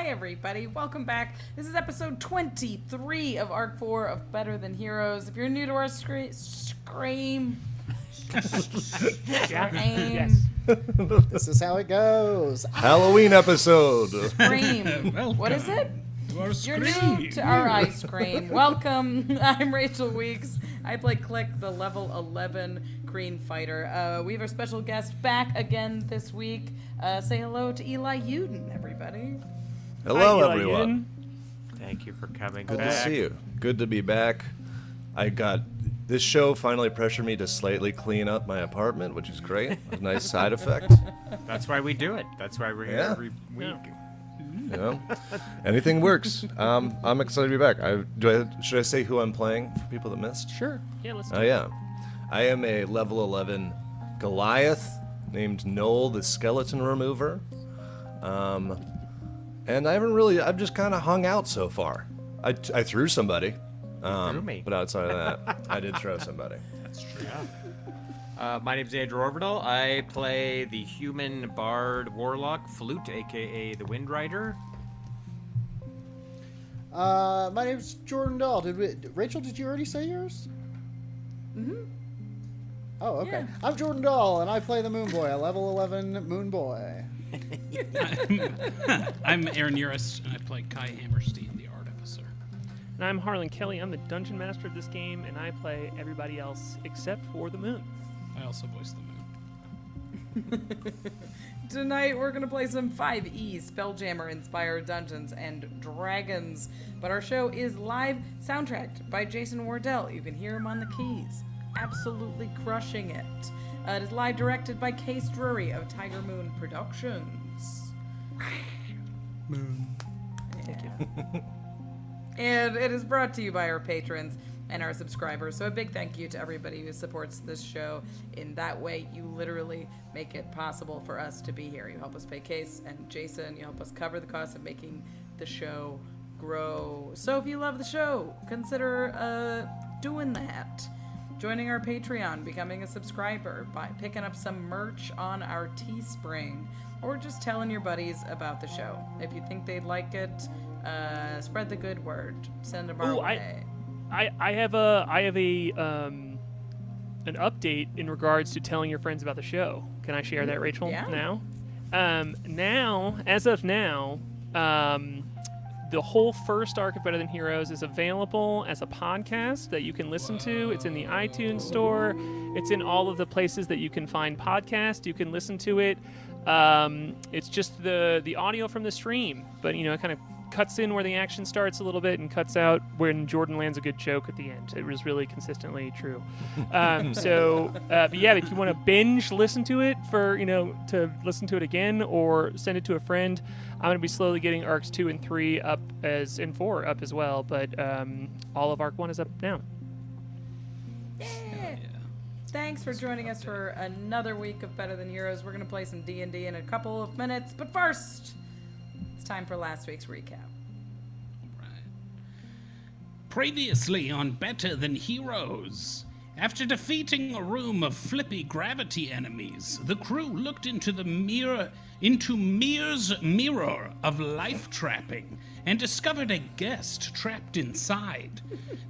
Hi, everybody. Welcome back. This is episode 23 of Arc 4 of Better Than Heroes. If you're new to our scre- scream. Yes. This is how it goes. Halloween episode. Scream. what is it? You're new to our ice cream. Welcome. I'm Rachel Weeks. I play Klik, the level 11 Kreen Fighter. Uh, we have our special guest back again this week. Uh, say hello to Eli Yudin, everybody. Hello, Hi, everyone. Thank you for coming Good back. to see you. Good to be back. I got this show finally pressured me to slightly clean up my apartment, which is great. A nice side effect. That's why we do it. That's why we're here Yeah. every week. You know, anything works. Um, I'm excited to be back. I, do I, should I say who I'm playing for people that missed? Sure. Yeah, let's do Oh it. yeah, I am a level 11 Goliath named Noel the Skeleton Remover. Um, and I haven't really. I've just kind of hung out so far. I, I threw somebody. Um, threw me. But outside of that, I did throw somebody. That's true. Uh, my name's Andrew Ovredahl. I play the human bard warlock flute, aka the Wind Rider. Uh, my name's Jordan Doll. Did we, Rachel? Did you already say yours? Mm-hmm. Oh, okay. Yeah. I'm Jordan Doll, and I play the Moon Boy, a level 11 Moon Boy. I'm Aaron Urist, and I play Kai Hammerstein, the Artificer. And I'm Harlan Kelly. I'm the dungeon master of this game, and I play everybody else except for the moon. I also voice the Moon. Tonight we're gonna play some 5e Spelljammer inspired Dungeons and Dragons. But our show is live soundtracked by Jason Wardell. You can hear him on the keys. Absolutely crushing it. Uh, it is live directed by Case Drury of Tiger Moon Productions. Moon. And it is brought to you by our patrons and our subscribers. So a big thank you to everybody who supports this show. In that way, you literally make it possible for us to be here. You help us pay Case and Jason. You help us cover the cost of making the show grow. So if you love the show, consider uh, doing that. Joining our Patreon, becoming a subscriber, by picking up some merch on our Teespring, or just telling your buddies about the show. If you think they'd like it, uh, spread the good word. Send them our Ooh, I- I, I have a I have a um an update in regards to telling your friends about the show. Can I share that, Rachel? Yeah. Now, um, now as of now, um, the whole first arc of Better Than Heroes is available as a podcast that you can listen to. It's in the iTunes store. It's in all of the places that you can find podcasts. You can listen to it. Um, it's just the the audio from the stream, but you know, it kind of cuts in where the action starts a little bit and cuts out when Jordan lands a good joke at the end. It was really consistently true. Um, so, uh, but yeah, if you want to binge listen to it for you know to listen to it again or send it to a friend, I'm going to be slowly getting arcs two and three up as and four up as well. But um, all of arc one is up now. Yeah. Thanks for joining us for another week of Better Than Heroes. We're gonna play some D and D in a couple of minutes, but first, it's time for last week's recap. Right. Previously on Better Than Heroes. After defeating a room of flippy gravity enemies, the crew looked into the mirror into Mir's mirror of life trapping and discovered a guest trapped inside.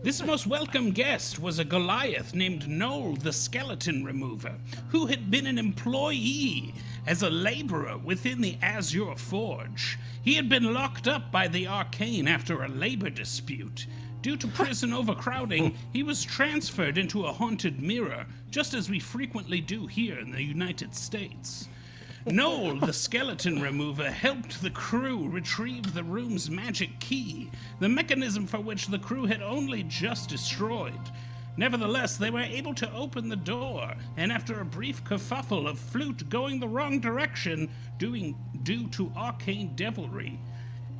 This most welcome guest was a Goliath named Noel the Skeleton Remover, who had been an employee as a laborer within the Azure Forge. He had been locked up by the Arcane after a labor dispute. Due to prison overcrowding, he was transferred into a haunted mirror, just as we frequently do here in the United States. Noel, the skeleton remover, helped the crew retrieve the room's magic key, the mechanism for which the crew had only just destroyed. Nevertheless, they were able to open the door, and after a brief kerfuffle of flute going the wrong direction, doing, due to arcane devilry,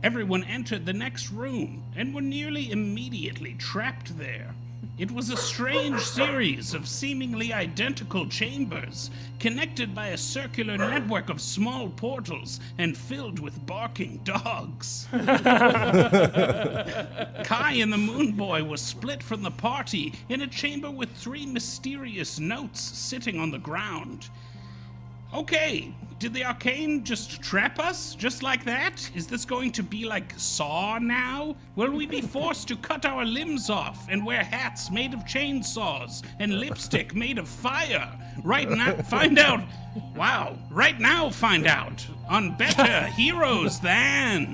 everyone entered the next room and were nearly immediately trapped there. It was a strange series of seemingly identical chambers, connected by a circular network of small portals and filled with barking dogs. Kai and the Moon Boy were split from the party in a chamber with three mysterious notes sitting on the ground. Okay, did the arcane just trap us just like that? Is this going to be like Saw now? Will we be forced to cut our limbs off and wear hats made of chainsaws and lipstick made of fire? Right now, find out. Wow, right now, find out on Better Heroes Than.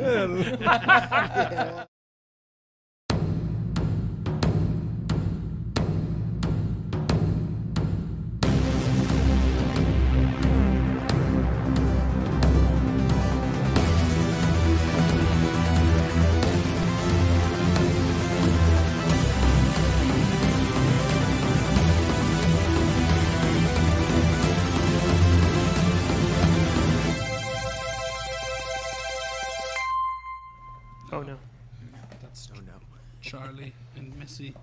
And Missy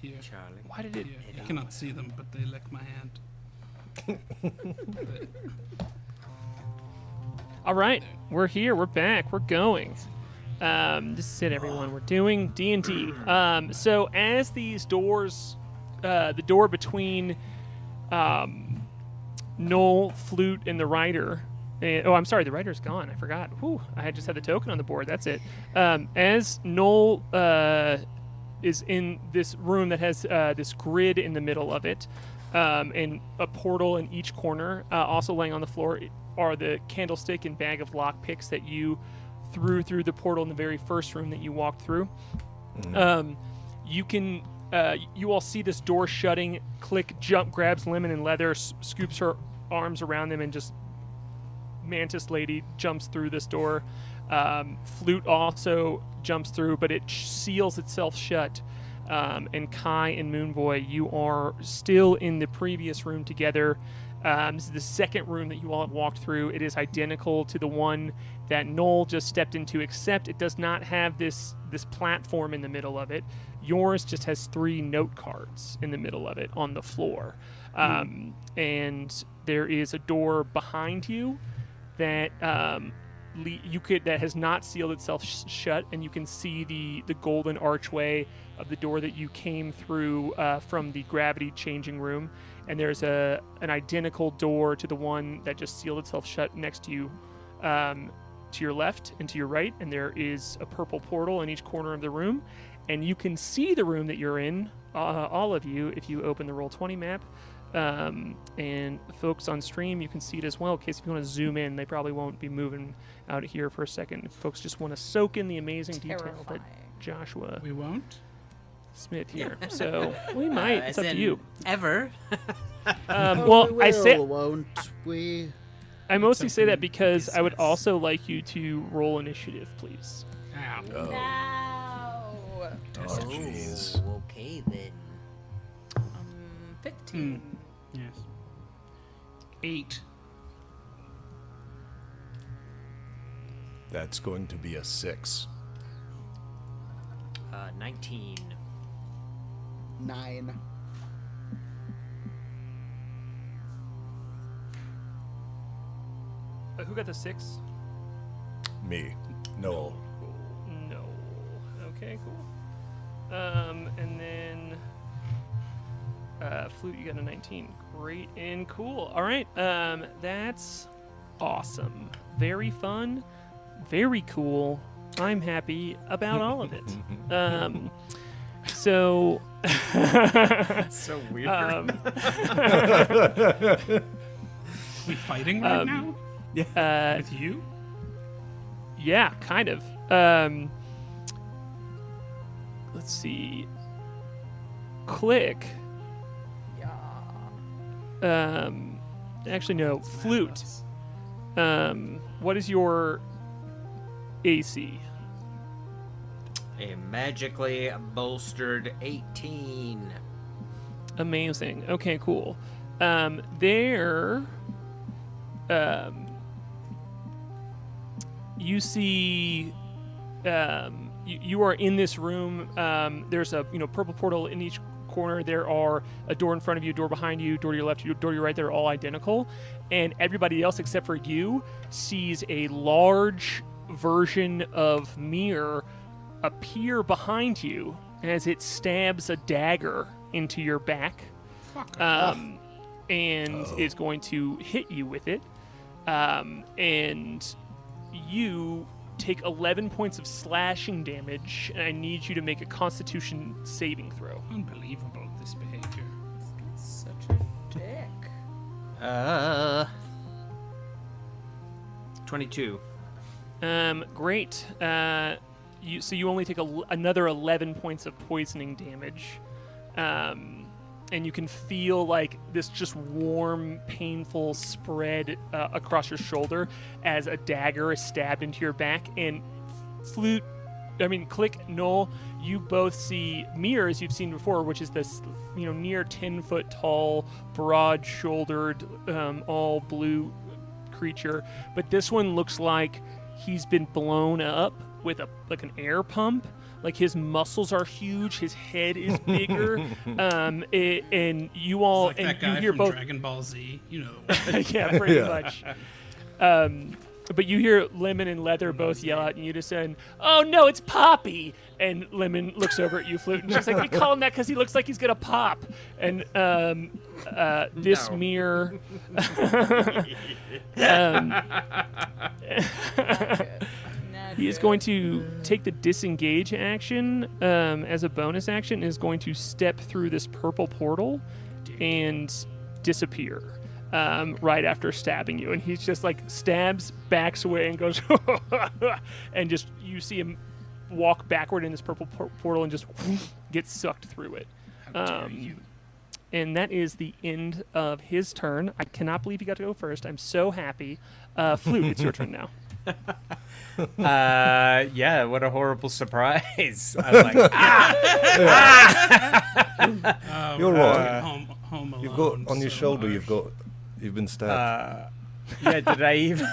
here. Charlie. Why did it? Yeah, you cannot see them, but they lick my hand. All right, we're here. We're back. We're going. Um, this is it, everyone. We're doing D and D. Um, so as these doors, uh, the door between um, Noel, Flute, and the writer. and- oh, I'm sorry, the writer's gone. I forgot. Whew, I had just had the token on the board. That's it. Um, as Noel uh, is in this room that has uh, this grid in the middle of it, um, and a portal in each corner. Uh, also laying on the floor are the candlestick and bag of lockpicks that you threw through the portal in the very first room that you walked through. Um, you can. Uh, you all see this door shutting. Klik, jump, grabs Lemon and Leather, s- scoops her arms around them, and just mantis lady jumps through this door. Um, Flute also jumps through, but it seals itself shut. Um, and Kai and Moonboy, you are still in the previous room together. Um, this is the second room that you all have walked through. It is identical to the one that Noel just stepped into, except it does not have this this platform in the middle of it. Yours just has three note cards in the middle of it on the floor, um, and there is a door behind you that um, you could that has not sealed itself sh- shut, and you can see the the golden archway of the door that you came through uh, from the gravity changing room. And there's a an identical door to the one that just sealed itself shut next to you, um, to your left and to your right. And there is a purple portal in each corner of the room, and you can see the room that you're in, uh, all of you, if you open the Roll20 map. Um, and folks on stream, you can see it as well. In case if you want to zoom in, they probably won't be moving out here for a second. If folks just want to soak in the amazing detail that Joshua We won't. Smith here. So we might. Uh, it's up to you. Ever. Um, well, we I say will, won't we? I mostly say that something because I would also like you to roll initiative, please. Ow. Oh, Ow. oh, jeez. Oh, okay then. Um, 15. Yes. Eight. That's going to be a six. Uh, 19. Nine. Uh, who got the six? Me. Noel. No. Okay, cool. Um, and then uh, flute, you got a 19. Great and cool. All right. Um, that's awesome. Very fun. Very cool. I'm happy about all of it. Um, so. So weird. um, We fighting right Um, now Yeah. uh, with you? Yeah, kind of. Um, let's see. Klik. Um, actually, no. Flute. Um, what is your AC? A magically bolstered 18. Amazing. Okay, cool. Um, there. Um, you see. Um, you, you are in this room. Um, there's a you know purple portal in each corner. There are a door in front of you, a door behind you, door to your left, door to your right. They're all identical, and everybody else except for you sees a large version of Mir appear behind you as it stabs a dagger into your back um, and is going to hit you with it. um, and you take 11 points of slashing damage. And I need you to make a Constitution saving throw. Unbelievable, this behavior. Such a dick. Uh, 22. Um, great. Uh, you, so you only take a, another 11 points of poisoning damage. Um, and you can feel like this just warm, painful spread uh, across your shoulder as a dagger is stabbed into your back. And flute, I mean, Klik, Noel, you both see mirrors you've seen before, which is this, you know, near 10 foot tall, broad shouldered, um, all blue creature. But this one looks like he's been blown up with a like an air pump. Like his muscles are huge, his head is bigger, um, it, and you all Like and that guy you hear from both Dragon Ball Z, you know. yeah, pretty Yeah. much. Um, but you hear Lemon and Leather both yell out in unison, "Oh no, it's Poppy!" And Lemon looks over at you, Flute, and she's like, "We call him that because he looks like he's gonna pop." And um, uh, this No. mirror, um, Not he is going to take the disengage action um, as a bonus action. and Is going to step through this purple portal and disappear um, right after stabbing you. And he's just like stabs, backs away, and goes, and just you see him walk backward in this purple por- portal and just get sucked through it. Um? And that is the end of his turn. I cannot believe he got to go first. I'm so happy. Uh, Flute, it's your turn now. Uh, yeah, what a horrible surprise. I'm like, ah, Oh, You're we're right. Home, home alone. You've got on your so shoulder. You've got. You've been stabbed. uh, yeah, did I even,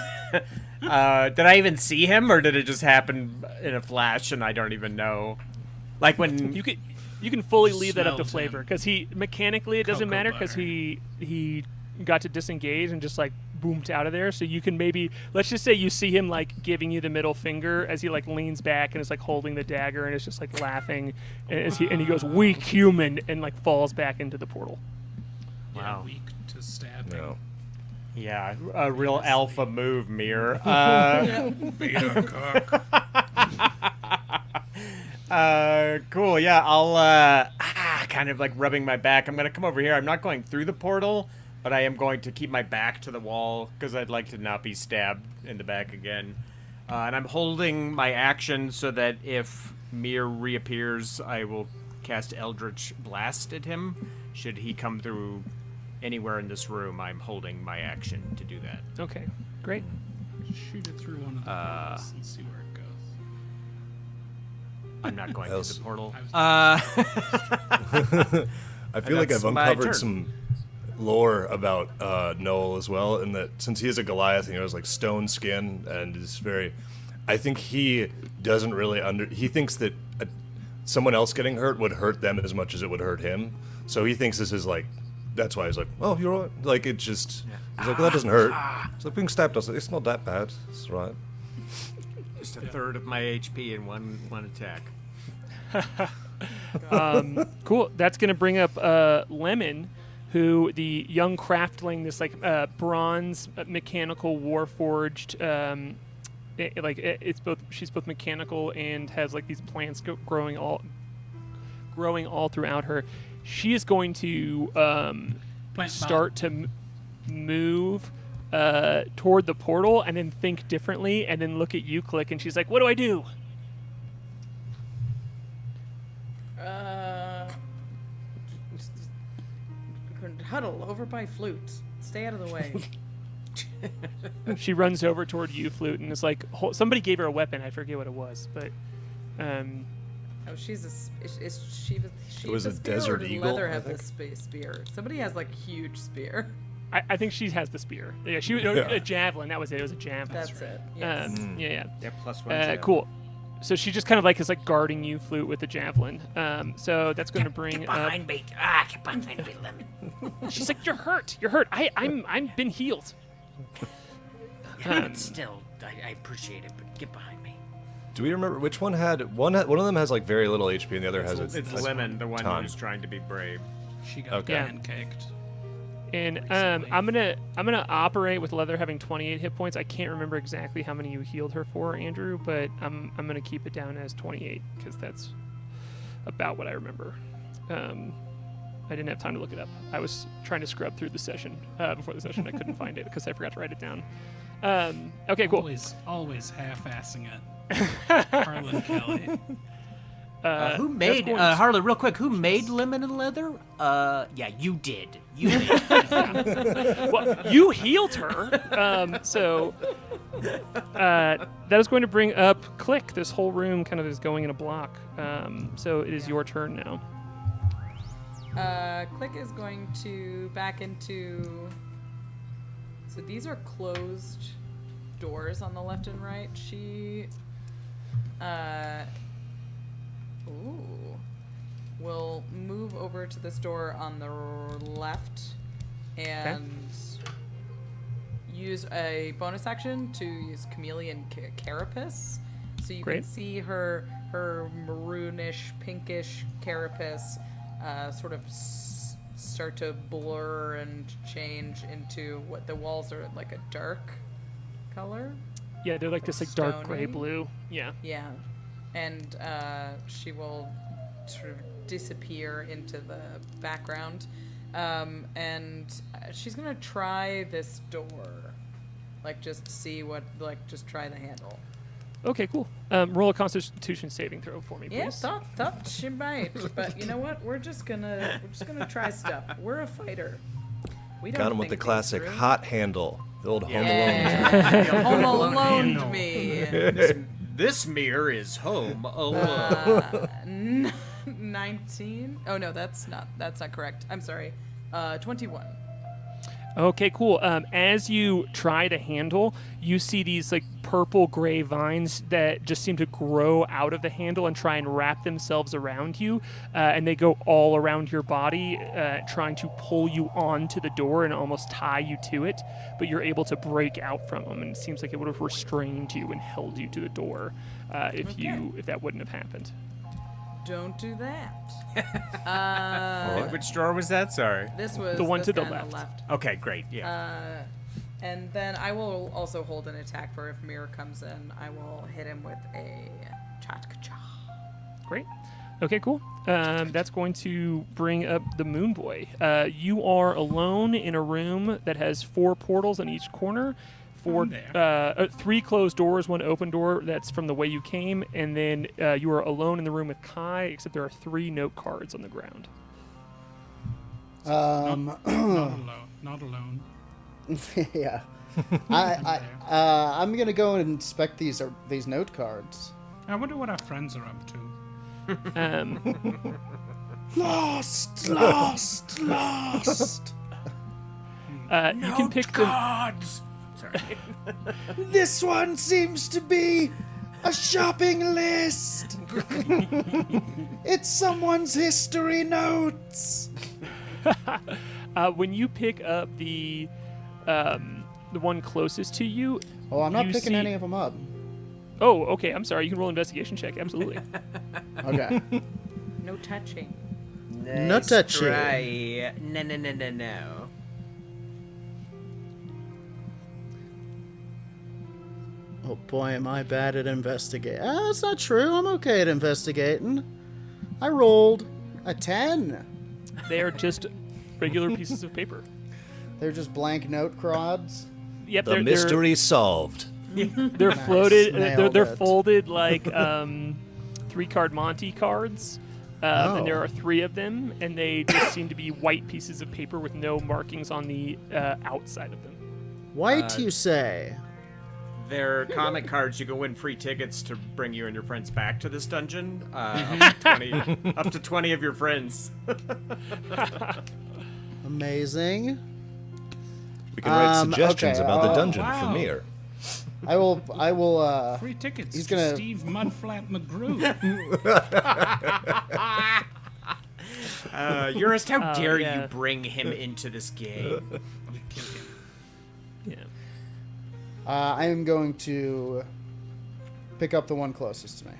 uh, did I even see him or did it just happen in a flash and I don't even know? Like when, You can you can fully leave that up to flavor because he mechanically it doesn't Cocoa matter because he he got to disengage and just like boomed out of there. So you can maybe let's just say you see him like giving you the middle finger as he like leans back and is like holding the dagger and is just like laughing and as he and he goes weak human and like falls back into the portal. Yeah, Wow. weak to stabbing. no. yeah, a real alpha move, Mir. Uh, Beta cock. Uh, cool. Yeah, I'll uh, ah, kind of like rubbing my back. I'm gonna come over here. I'm not going through the portal, but I am going to keep my back to the wall because I'd like to not be stabbed in the back again. Uh, and I'm holding my action so that if Mir reappears, I will cast Eldritch Blast at him. Should he come through anywhere in this room, I'm holding my action to do that. Okay, great. Shoot it through one of the Uh, portals and see where it goes. I'm not going Else- through the portal. I Uh, I feel like I've my uncovered turn. some lore about uh, Noel as well, and that since he is a Goliath, and he has like stone skin and is very. I think he doesn't really under. He thinks that uh someone else getting hurt would hurt them as much as it would hurt him. So he thinks this is like. That's why he's like, "Oh, you're all right." Like it just. He's like, "Well, that doesn't hurt." It's like being stabbed. I was like, "It's not that bad. It's all right." just a third of my HP in one one attack. Um, cool. That's going to bring up uh, Lemon, who the young craftling, this like uh, bronze uh, mechanical warforged. Um, it, like it, it's both. She's both mechanical and has like these plants go- growing all, growing all throughout her. She is going to um, Plant start to m- move uh, toward the portal and then think differently and then look at you, Klik, and she's like, "What do I do?" Uh, huddle over by flute. Stay out of the way. she runs over toward you, flute, and is like, somebody gave her a weapon. I forget what it was, but um, oh, she's a. s- Is, is she? the- She was the a desert eagle, Leather I have the think. spear. Somebody has like a huge spear. I, I think she has the spear. Yeah, she no, Yeah. a javelin. That was it. It was a javelin. That's it. Yes. Um, yeah, yeah. Yeah, plus one. Uh, cool. So she just kind of like is like guarding you, flute, with the javelin. Um, so that's going to bring up. Behind me. Ah, get behind me, Lemon. She's like, "You're hurt. You're hurt. I, I'm, I'm been healed." Um, but still, I, I appreciate it, but get behind me. Do we remember which one had one? Had, one of them has like very little HP, and the other has It's, its. it's Lemon, the one ton. who's trying to be brave. She got Okay. Yeah. And um. I'm gonna I'm gonna operate with Leather having 28 hit points. I can't remember exactly how many you healed her for, Andrew, but I'm I'm gonna keep it down as 28 because that's about what I remember. Um, I didn't have time to look it up. I was trying to scrub through the session uh, before the session. I couldn't find it because I forgot to write it down. Um, okay, cool. Always, always half-assing it. Harlan Kelly. Uh, who made uh, Harley? Real quick, who made lemon and leather? Uh, yeah, you did. You made. it. well, you healed her. Um, so uh, that is going to bring up Klik. This whole room kind of is going in a block. Um, so it is your turn now. Uh, Klik is going to back into. So these are closed doors on the left and right. She. Ooh. Will move over to this door on the left and use a bonus action to use Chameleon ca- Carapace. So you Great. can see her her maroonish, pinkish carapace uh, sort of s- start to blur and change into what the walls are like a dark color. Yeah, they're like this like dark gray blue. Yeah. Yeah, and uh, she will sort of disappear into the background, um, and uh, she's gonna try this door, like just see what, like just try the handle. Okay, cool. Um, roll a Constitution saving throw for me, please. Yeah, thought thought she might, but you know what? We're just gonna we're just gonna try stuff. We're a fighter. We don't Got him with the classic through. hot handle. The old Home Alone. Yeah. Home Alone Alone me. This, mirror is home alone. Uh, 19 oh no that's not that's not correct. I'm sorry. Uh 21 Okay, cool. Um, as you try to handle, you see these like purple gray vines that just seem to grow out of the handle and try and wrap themselves around you, uh, and they go all around your body, uh, trying to pull you onto the door and almost tie you to it. But you're able to break out from them, and it seems like it would have restrained you and held you to the door uh, if you if that wouldn't have happened. Don't do that uh Which drawer was that? Sorry. this was The one to the guy on left. Okay, great. Yeah. uh and then i will also hold an attack for if mirror comes in i will hit him with a chat Great. Okay, cool. Um, that's going to bring up the Moon Boy. Uh, you are alone in a room that has four portals on each corner. Four, uh, uh, three closed doors, one open door. That's from the way you came, and then uh, you are alone in the room with Kai. Except there are three note cards on the ground. Um, not alone. Not alone. yeah. I, I, uh, I'm gonna go and inspect these uh, these note cards. I wonder what our friends are up to. Um, Lost, lost, lost. uh, you can pick the. Gods. Sorry. This one seems to be a shopping list. it's someone's history notes. Uh, when you pick up the, um, the one closest to you. Oh, I'm not picking see- any of them up. Oh, okay. I'm sorry. You can roll investigation check. Absolutely. Okay. no touching Not touchy. Try. No, no, no, no, no. Oh boy, am I bad at investigating. Ah, that's not true. I'm okay at investigating. I rolled a 10. they are just regular pieces of paper. They're just blank note crods. Yep, The they're, mystery solved. They're, they're floated. They're, they're folded like um, three card Monty cards. Um, And there Oh. are three of them, and they just seem to be white pieces of paper with no markings on the uh, outside of them. White, Uh, you say? They're comic cards. You can win free tickets to bring you and your friends back to this dungeon. Uh, up, to 20, up to 20 of your friends. Amazing. We can write Um, suggestions okay, about the uh, dungeon wow. for Mir. I will. I will. uh... Free tickets He's to gonna- Steve Mudflap McGrew. Uh, Urist, how Oh, dare yeah. you bring him into this game? Yeah. Uh, I am going to pick up the one closest to me.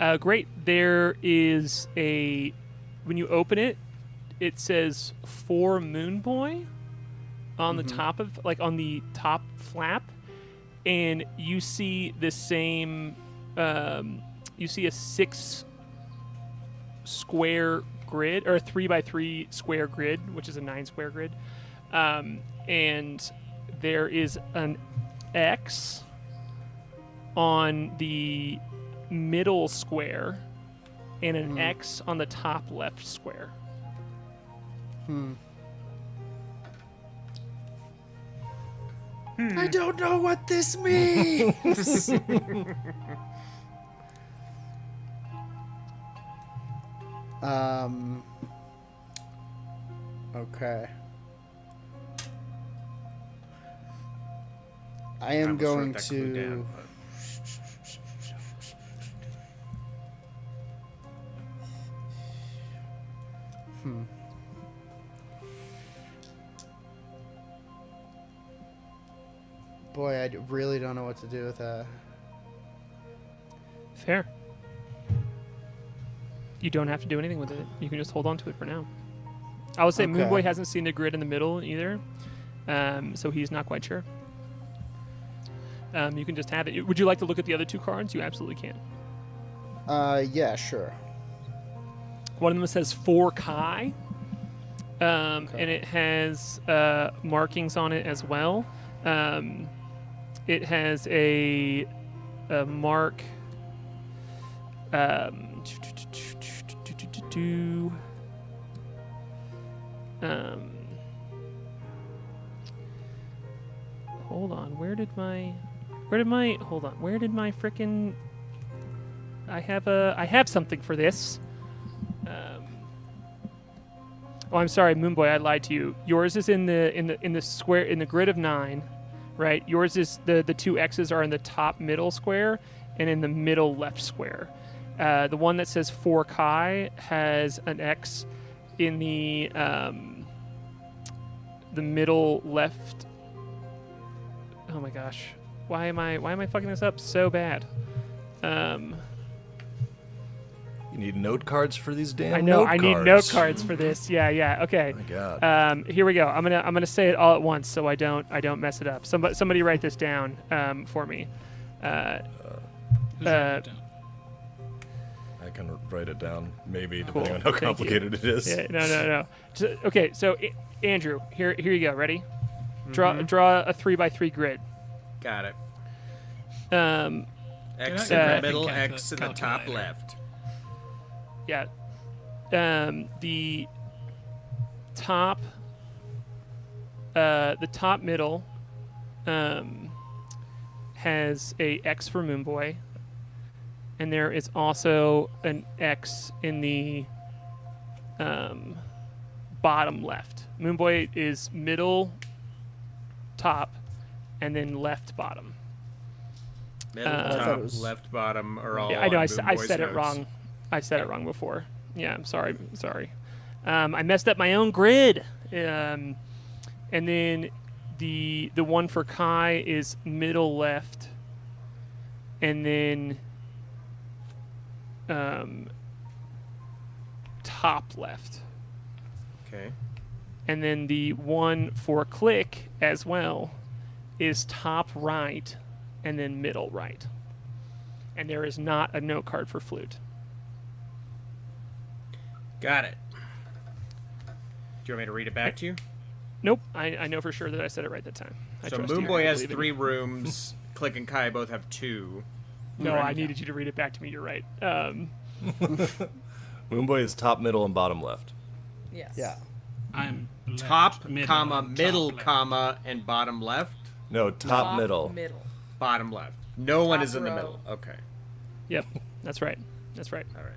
Uh, great. There is a when you open it, it says for Moon Boy on the top of like on the top flap, and you see the same. Um, you see a six square grid or a three by three square grid, which is a nine square grid, um, and there is an X on the middle square and an X on the top left square. Hmm. I don't know what this means. um. Okay. I am almost going to. down, Boy, I really don't know what to do with that. Fair. You don't have to do anything with it. You can just hold on to it for now. I would say Moon Okay. Boy hasn't seen the grid in the middle either, um, so he's not quite sure. Um, you can just have it. Would you like to look at the other two cards? You absolutely can. Uh, yeah, sure. One of them says four Kai, um, Okay. and it has uh, markings on it as well. Um, it has a, a mark. Um, um, hold on. Where did my? Where did my? Hold on. Where did my frickin' I have a. I have something for this. Um, oh, I'm sorry, Moonboy. I lied to you. Yours is in the in the in the square in the grid of nine, right? Yours is the the two X's are in the top middle square and in the middle left square. Uh, the one that says 4 Kai has an X in the um, the middle left. Oh my gosh, why am I why am I fucking this up so bad? Um, You need note cards for these damn I know note I need note cards for this. Yeah, yeah. Okay. My God. Um, here we go. I'm gonna I'm gonna say it all at once so I don't I don't mess it up. Somebody somebody write this down um, for me. Uh, Who's Uh, writing it down? I can write it down, maybe, Cool. depending on how Thank you. complicated it is. yeah, no no no. So- okay, so I- Andrew, here here you go. Ready? Draw Mm-hmm. draw a three by three grid. Got it. Um, X Can I- in Uh, the middle, X in the top left. yeah. Um, the top uh, the top middle um, has a X for Moonboy, and there is also an X in the um, bottom left. Moonboy is middle top, and then left bottom. Middle, Uh, I top, was- left, bottom are all. Yeah, I know. I, on s- I Boomboy's said it wrong. I said it wrong before. Yeah, I'm sorry. Sorry. Um, I messed up my own grid. Um, and then the the one for Kai is middle left, and then um, top left, Okay. and then the one for Klik as well is top right, and then middle right. And there is not a note card for flute. Got it. Do you want me to read it back to you? Nope, I, I know for sure that I said it right that time. I so trust you. Moonboy has three you. rooms. Klik and Kai both have two. No, I needed you to read it back to me. You're right. Um, Moonboy is top, middle, and bottom left. Yes. Yeah. I'm left, Top, middle, comma, and top middle, comma, and bottom left. No, top, Top, middle. Middle. Bottom left. No one Top is in the middle. Okay. yep, that's right. That's right. All right.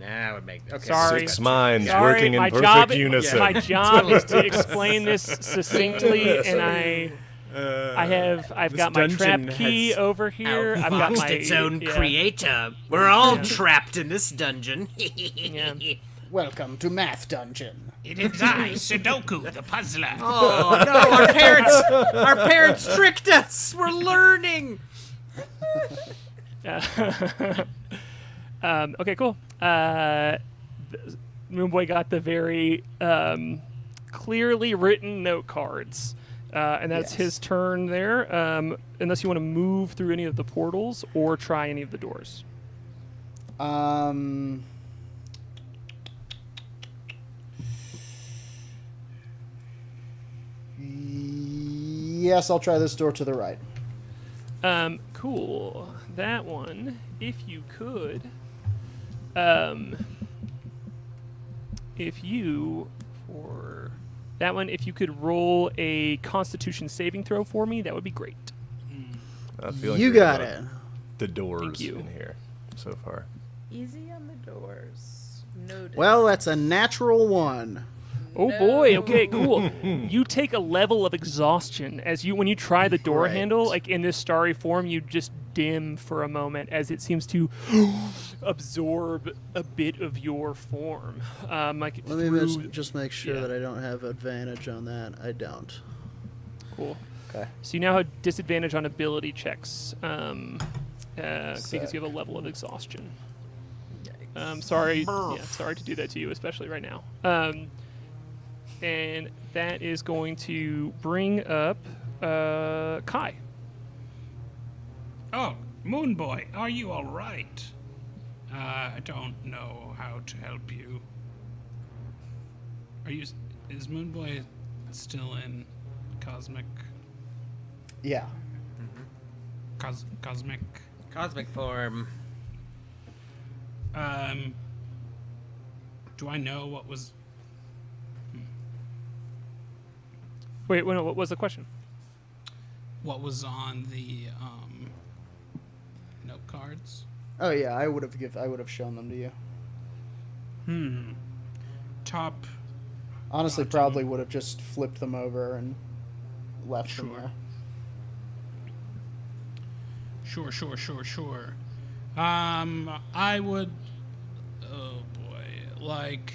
Now it makes okay. Sorry. Six minds Sorry, working in my perfect job, unison. My job is to explain this succinctly, and I, uh, I have, I've got my trap key over here. I've got my its own yeah, creator. We're all trapped in this dungeon. Yeah. Welcome to Math Dungeon. It is I, Sudoku, the puzzler. Oh no! Our parents, our parents tricked us. We're learning. um, okay, cool. Uh, th- Moonboy got the very um, clearly written note cards. Uh, and that's Yes. his turn there, um, unless you want to move through any of the portals or try any of the doors. Um. Yes, I'll try this door to the right. Um, cool. That one, if you could, um, if you for that one, if you could roll a Constitution saving throw for me, that would be great. I feel like You got it. The doors you. in here so far. Easy on the doors. Noted. Well, that's a natural one. Oh boy. Okay. Cool. you take a level of exhaustion as you when you try the door Right. handle, like in this starry form, you just dim for a moment as it seems to absorb a bit of your form. Um, like Let me through- mis- just make sure yeah. that I don't have advantage on that. I don't. Cool. Okay. So you now have disadvantage on ability checks um, uh, because Sick. you have a level of exhaustion. Um, sorry, yeah, sorry to do that to you, especially right now. Um, and that is going to bring up uh, Kai. Oh, Moon Boy, are you all right? Uh, I don't know how to help you. Are you? Is Moon Boy still in cosmic? Yeah. Cos, cosmic. Cosmic form. Um. Do I know what was? Wait, wait, no, what was the question? What was on the um, note cards? Oh yeah, I would have give. I would have shown them to you. Hmm. Top. Honestly, Bottom. probably would have just flipped them over and left them Sure. there. Sure, sure, sure, sure. Um, I would. Oh boy, like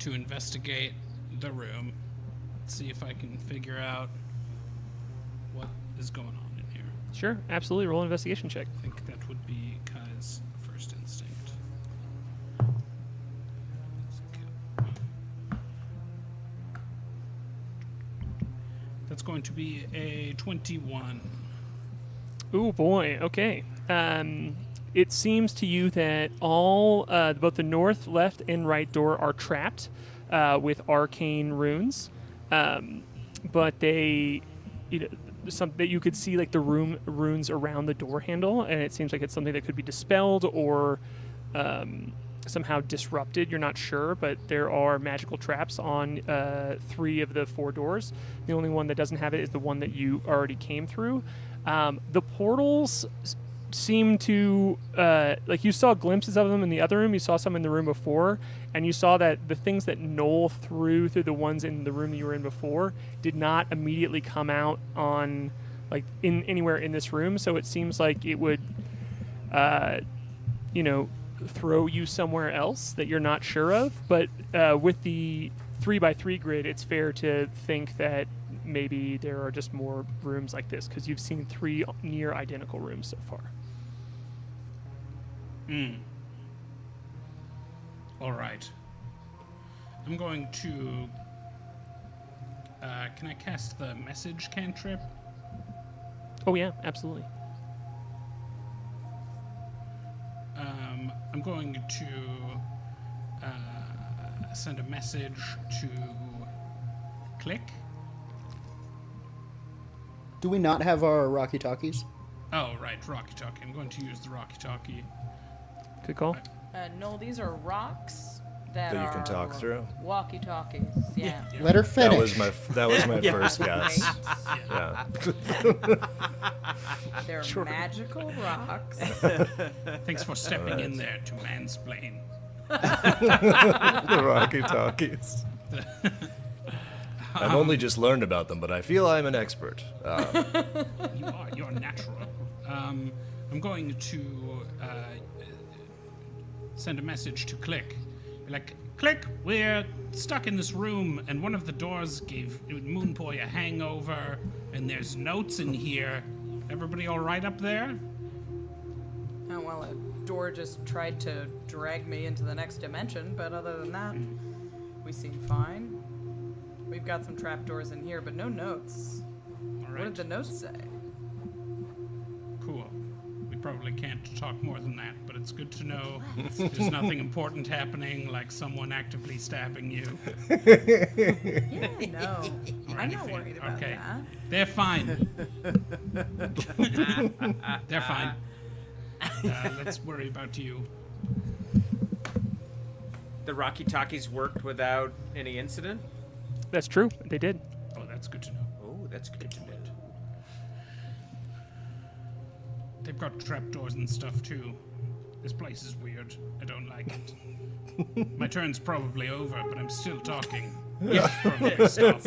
to investigate the room, see if I can figure out what is going on in here. Sure, absolutely. Roll an investigation check. I think that would be Kai's first instinct. That's going to be a 21. Ooh boy. Okay. Um, it seems to you that all uh, both the north, left, and right door are trapped uh, with arcane runes, um, but they, you know, some that you could see like the room runes around the door handle, and it seems like it's something that could be dispelled or um, somehow disrupted. You're not sure, but there are magical traps on uh, three of the four doors. The only one that doesn't have it is the one that you already came through. Um, the portals seem to uh, like you saw glimpses of them in the other room. You saw some in the room before, and you saw that the things that Noel threw through the ones in the room you were in before did not immediately come out on like in anywhere in this room. So it seems like it would uh, you know, throw you somewhere else that you're not sure of. But uh, with the three by three grid, it's fair to think that maybe there are just more rooms like this because you've seen three near identical rooms so far. All right. I'm going to. Uh, can I cast the message cantrip? Oh yeah, absolutely. Um, I'm going to uh, send a message to Klik. Do we not have our Rocky Talkies? Oh, right, Rocky Talkie. I'm going to use the Rocky Talkie. Good call. Uh, no, these are rocks that, That you can are talk through? Walkie talkies. Yeah. Let her finish. That was my that was my first guess. Yeah. They're magical rocks. Thanks for stepping in there to mansplain. the Rocky Talkies. I've only just learned about them, but I feel I'm an expert. Uh, You are. You're natural. Um, I'm going to uh, send a message to Klik. Like, Klik, we're stuck in this room, and one of the doors gave Moon Boy a hangover, and there's notes in here. Everybody all right up there? Oh, well, a door just tried to drag me into the next dimension, but other than that, we seem fine. We've got some trapdoors in here, but no notes. All What did the notes say? Cool. We probably can't talk more than that, but it's good to know there's nothing important happening, like someone actively stabbing you Yeah, no. or I'm anything. not worried about okay. that. They're fine. They're fine. Uh, let's worry about you. The Rocky Talkies worked without any incident. That's true. They did. Oh, that's good to know. Oh, that's good to know. They've got trapdoors and stuff too. This place is weird. I don't like it. My turn's probably over, but I'm still talking. Yeah. Probably stop.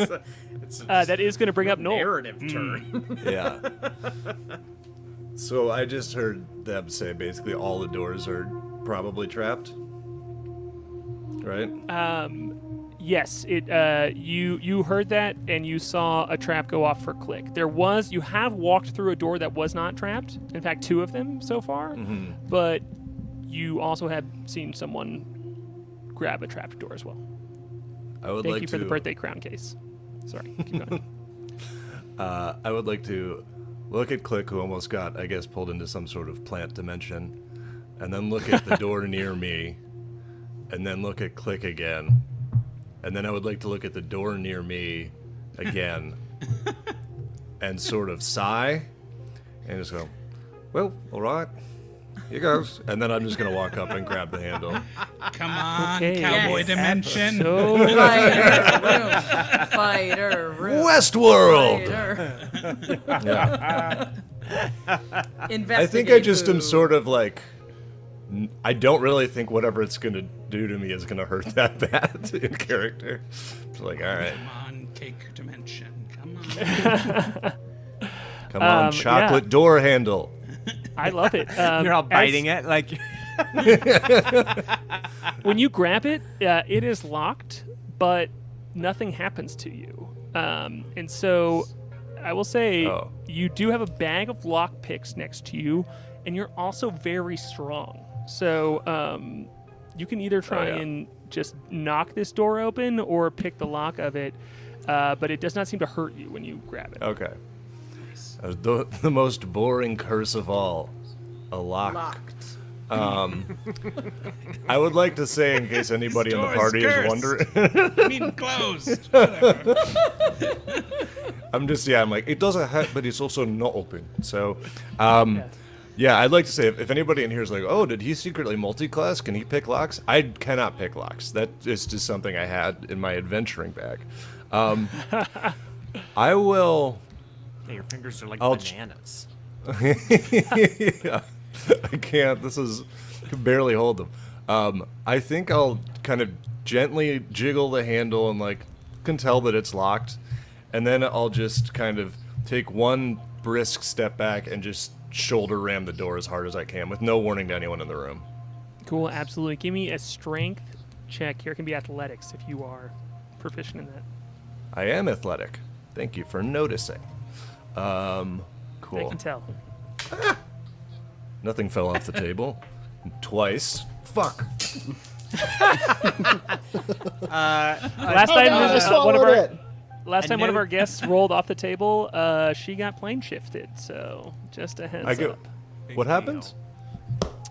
It's a Uh, that is going to bring up Noel. narrative turn. Yeah. so I just heard them say basically all the doors are probably trapped. Right? Um, yes, it. Uh, you you heard that, and you saw a trap go off for Klik. There was. You have walked through a door that was not trapped. In fact, two of them so far. But you also have seen someone grab a trapped door as well. I would Thank like you to for the birthday crown case. Sorry. Keep going. Uh, I would like to look at Klik, who almost got, I guess, pulled into some sort of plant dimension, and then look at the door near me, and then look at Klik again, and then I would like to look at the door near me again, and sort of sigh, and just go, "Well, all right, here goes," and then I'm just gonna walk up and grab the handle. Come on, Okay. cowboy Yes. dimension. So Fighter room. Fighter room. Westworld. Fighter. Yeah. I think I just am sort of like. N- I don't really think whatever it's gonna do to me is gonna hurt that bad in character. It's like, all right, Come on, cake dimension. Come on. come on, Um, chocolate yeah. door handle. I love it. Um, You're all as- biting it like. when you grab it, uh, it is locked, but nothing happens to you. Um, and so I will say Oh. you do have a bag of lock picks next to you, and you're also very strong. So um, you can either try yeah. and just knock this door open or pick the lock of it, uh, but it does not seem to hurt you when you grab it. Okay. Uh, the, the most boring curse of all, a lock. Locked. Um, I would like to say, in case anybody in the door is party is wondering, I mean, closed. I'm just yeah. I'm like it doesn't hurt, but it's also not open. So, um, yeah. I'd like to say if, if anybody in here is like, oh, did he secretly multi-class? Can he pick locks? I cannot pick locks. That is just something I had in my adventuring bag. Um, I will. Yeah, your fingers are like I'll bananas. yeah, I can't. This is I can barely hold them. Um, I think I'll kind of gently jiggle the handle and like can tell that it's locked, and then I'll just kind of take one brisk step back and just shoulder ram the door as hard as I can with no warning to anyone in the room. Cool, absolutely. Give me a strength check here. It can be athletics if you are proficient in that. I am athletic. Thank you for noticing. Um, cool. I can tell. Nothing fell off the table. Twice. Fuck. Last Oh, time, no, I uh, one of swallowed our it. Last I time one of our guests rolled off the table, uh, she got plane shifted. So just a heads I go. up. What happens?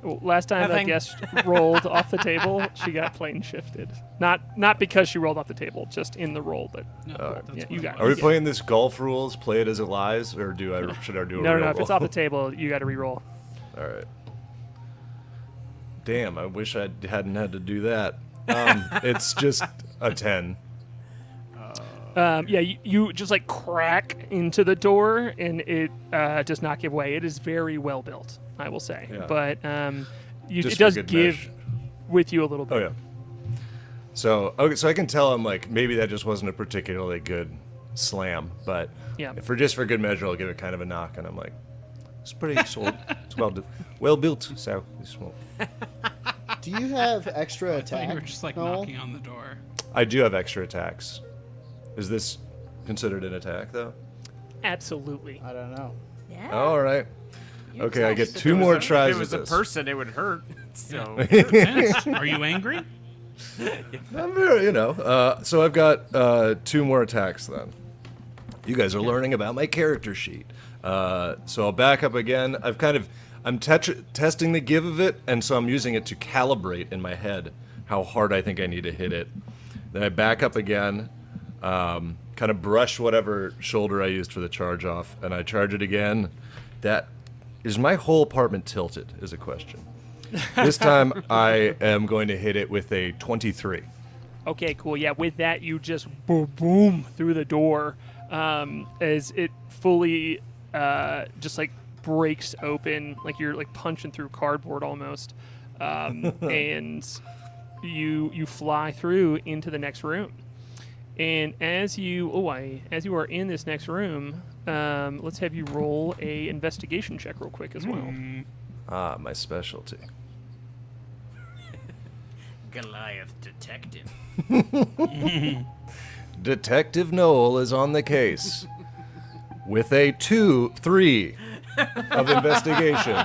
Well, Last time a guest rolled off the table, she got plane shifted. Not not because she rolled off the table, just in the roll. But No, Uh, yeah, you it got it. Are we was. playing this golf rules? Play it as it lies, or do I should I do a no, no, no. If it's off the table, you got to re-roll. All right. Damn, I wish I hadn't had to do that. Um, it's just a ten. Um, yeah, you, you just like crack into the door, and it uh, does not give way. It is very well built, I will say. Yeah. But um, you, it does give measure. with you a little bit. Oh yeah. So okay, so I can tell I'm like maybe that just wasn't a particularly good slam, but Yeah. for just for good measure, I'll give it kind of a knock, and I'm like, it's pretty solid. It's well do- well built. So it's small. Do you have extra I thought attack? you were just like Noel? knocking on the door. I do have extra attacks. Is this considered an attack though? Absolutely. I don't know. Yeah. All right. Okay, I get two more a- tries If it was at a this. person, it would hurt. So Yes. Are you angry? I'm very, you know. Uh, so I've got uh, two more attacks then. You guys are learning about my character sheet. Uh, so I'll back up again. I've kind of I'm tet- testing the give of it, and so I'm using it to calibrate in my head how hard I think I need to hit it. Then I back up again, um, kind of brush whatever shoulder I used for the charge off, and I charge it again. That is my whole apartment tilted. Is a question. this time I am going to hit it with a 23. Okay, cool. Yeah, with that, you just boom, boom through the door um, as it fully uh, just like breaks open, like you're like punching through cardboard almost, um, and you you fly through into the next room. And as you oh I as you are in this next room, um, let's have you roll a investigation check real quick as well. Ah, my specialty. Goliath detective. Detective Noel is on the case with a two, three of investigation.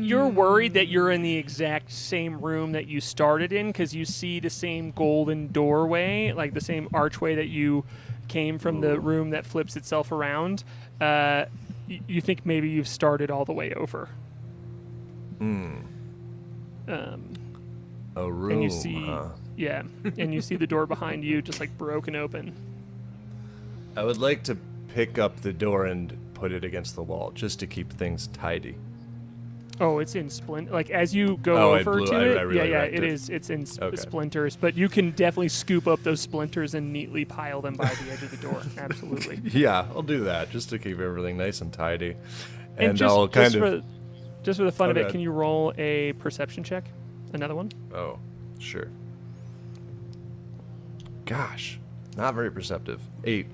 You're worried that you're in the exact same room that you started in because you see the same golden doorway, like the same archway that you came from the room that flips itself around. Uh, y- you think maybe you've started all the way over. Hmm. Um, A room. and you see, huh? yeah, and you see the door behind you just like broken open. I would like to pick up the door and put it against the wall just to keep things tidy. Oh, it's in splint. Like as you go Oh, over blew- to I- it, I really yeah, yeah, it it. is. It's in sp- Okay. splinters, but you can definitely scoop up those splinters and neatly pile them by the edge of the door. Absolutely. Yeah, I'll do that just to keep everything nice and tidy. And, And, just, I'll kind just of. for just for the fun oh, of it, can you roll a perception check? Another one. Oh, sure. Gosh, not very perceptive. Eight.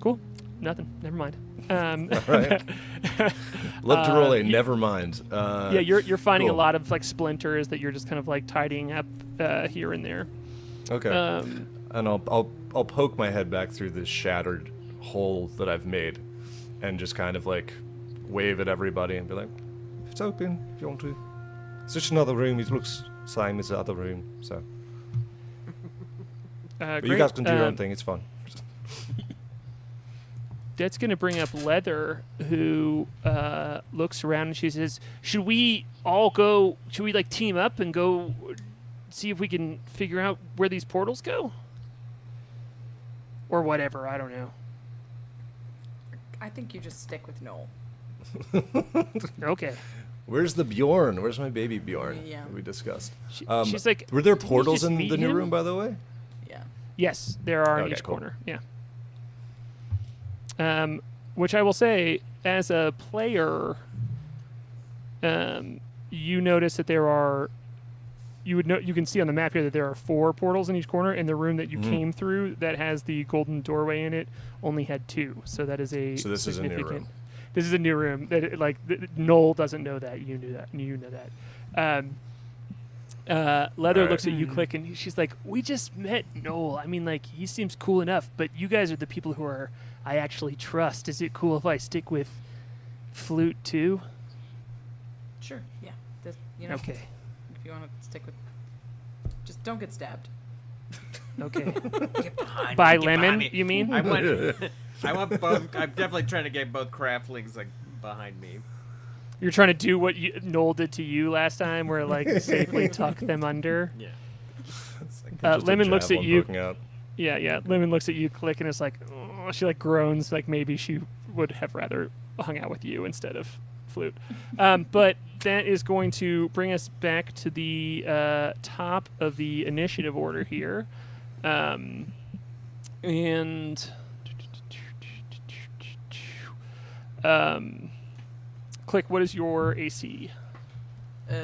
Cool. Nothing. Never mind. Um, Right. Love to roll Uh, a y- never mind. Uh, yeah, you're you're finding a lot of like splinters that you're just kind of like tidying up uh, here and there. Okay. Um, and I'll, I'll I'll poke my head back through this shattered hole that I've made, and just kind of like wave at everybody and be like, "It's open if you want to. It's just another room. It looks same as the other room. So, uh, but you guys can do your own Um, thing. It's fun." That's going to bring up Leather, who uh, looks around and she says, "Should we all go? Should we like team up and go see if we can figure out where these portals go, or whatever? I don't know." I think you just stick with Noel. Okay. Where's the Bjorn? Where's my baby Bjorn? Yeah. we discussed. She- Um, she's like, were there portals in the new him?" room, by the way? Yeah. Yes, there are in each cool. corner. Yeah. Um, which I will say, as a player, um, you notice that there are. You would know. You can see on the map here that there are four portals in each corner, and the room that you Mm-hmm. came through that has the golden doorway in it only had two. So that is a So this is a new room. This is a new room. That it- like th- Noel doesn't know that. You knew that. You know that. Um, uh, Leather Alright. looks at you, Klik, and she's like, "We just met Noel. I mean, like, he seems cool enough, but you guys are the people who are I actually trust. Is it cool if I stick with Flute too? Sure. Yeah. This, you know, Okay, if you want to stick with, just don't get stabbed. okay. Get behind By me, get Lemon, me. you mean? I want, I want both. I'm definitely trying to get both craftlings like behind me. You're trying to do what you, Noel did to you last time, where like safely tuck them under. Yeah. Like Uh, Lemon looks at you. out. Yeah, yeah. Lemon looks at you, Klik, and is like, oh, she like groans, like maybe she would have rather hung out with you instead of Flute. Um, but that is going to bring us back to the uh, top of the initiative order here, um, and um, Klik. What is your AC? Uh,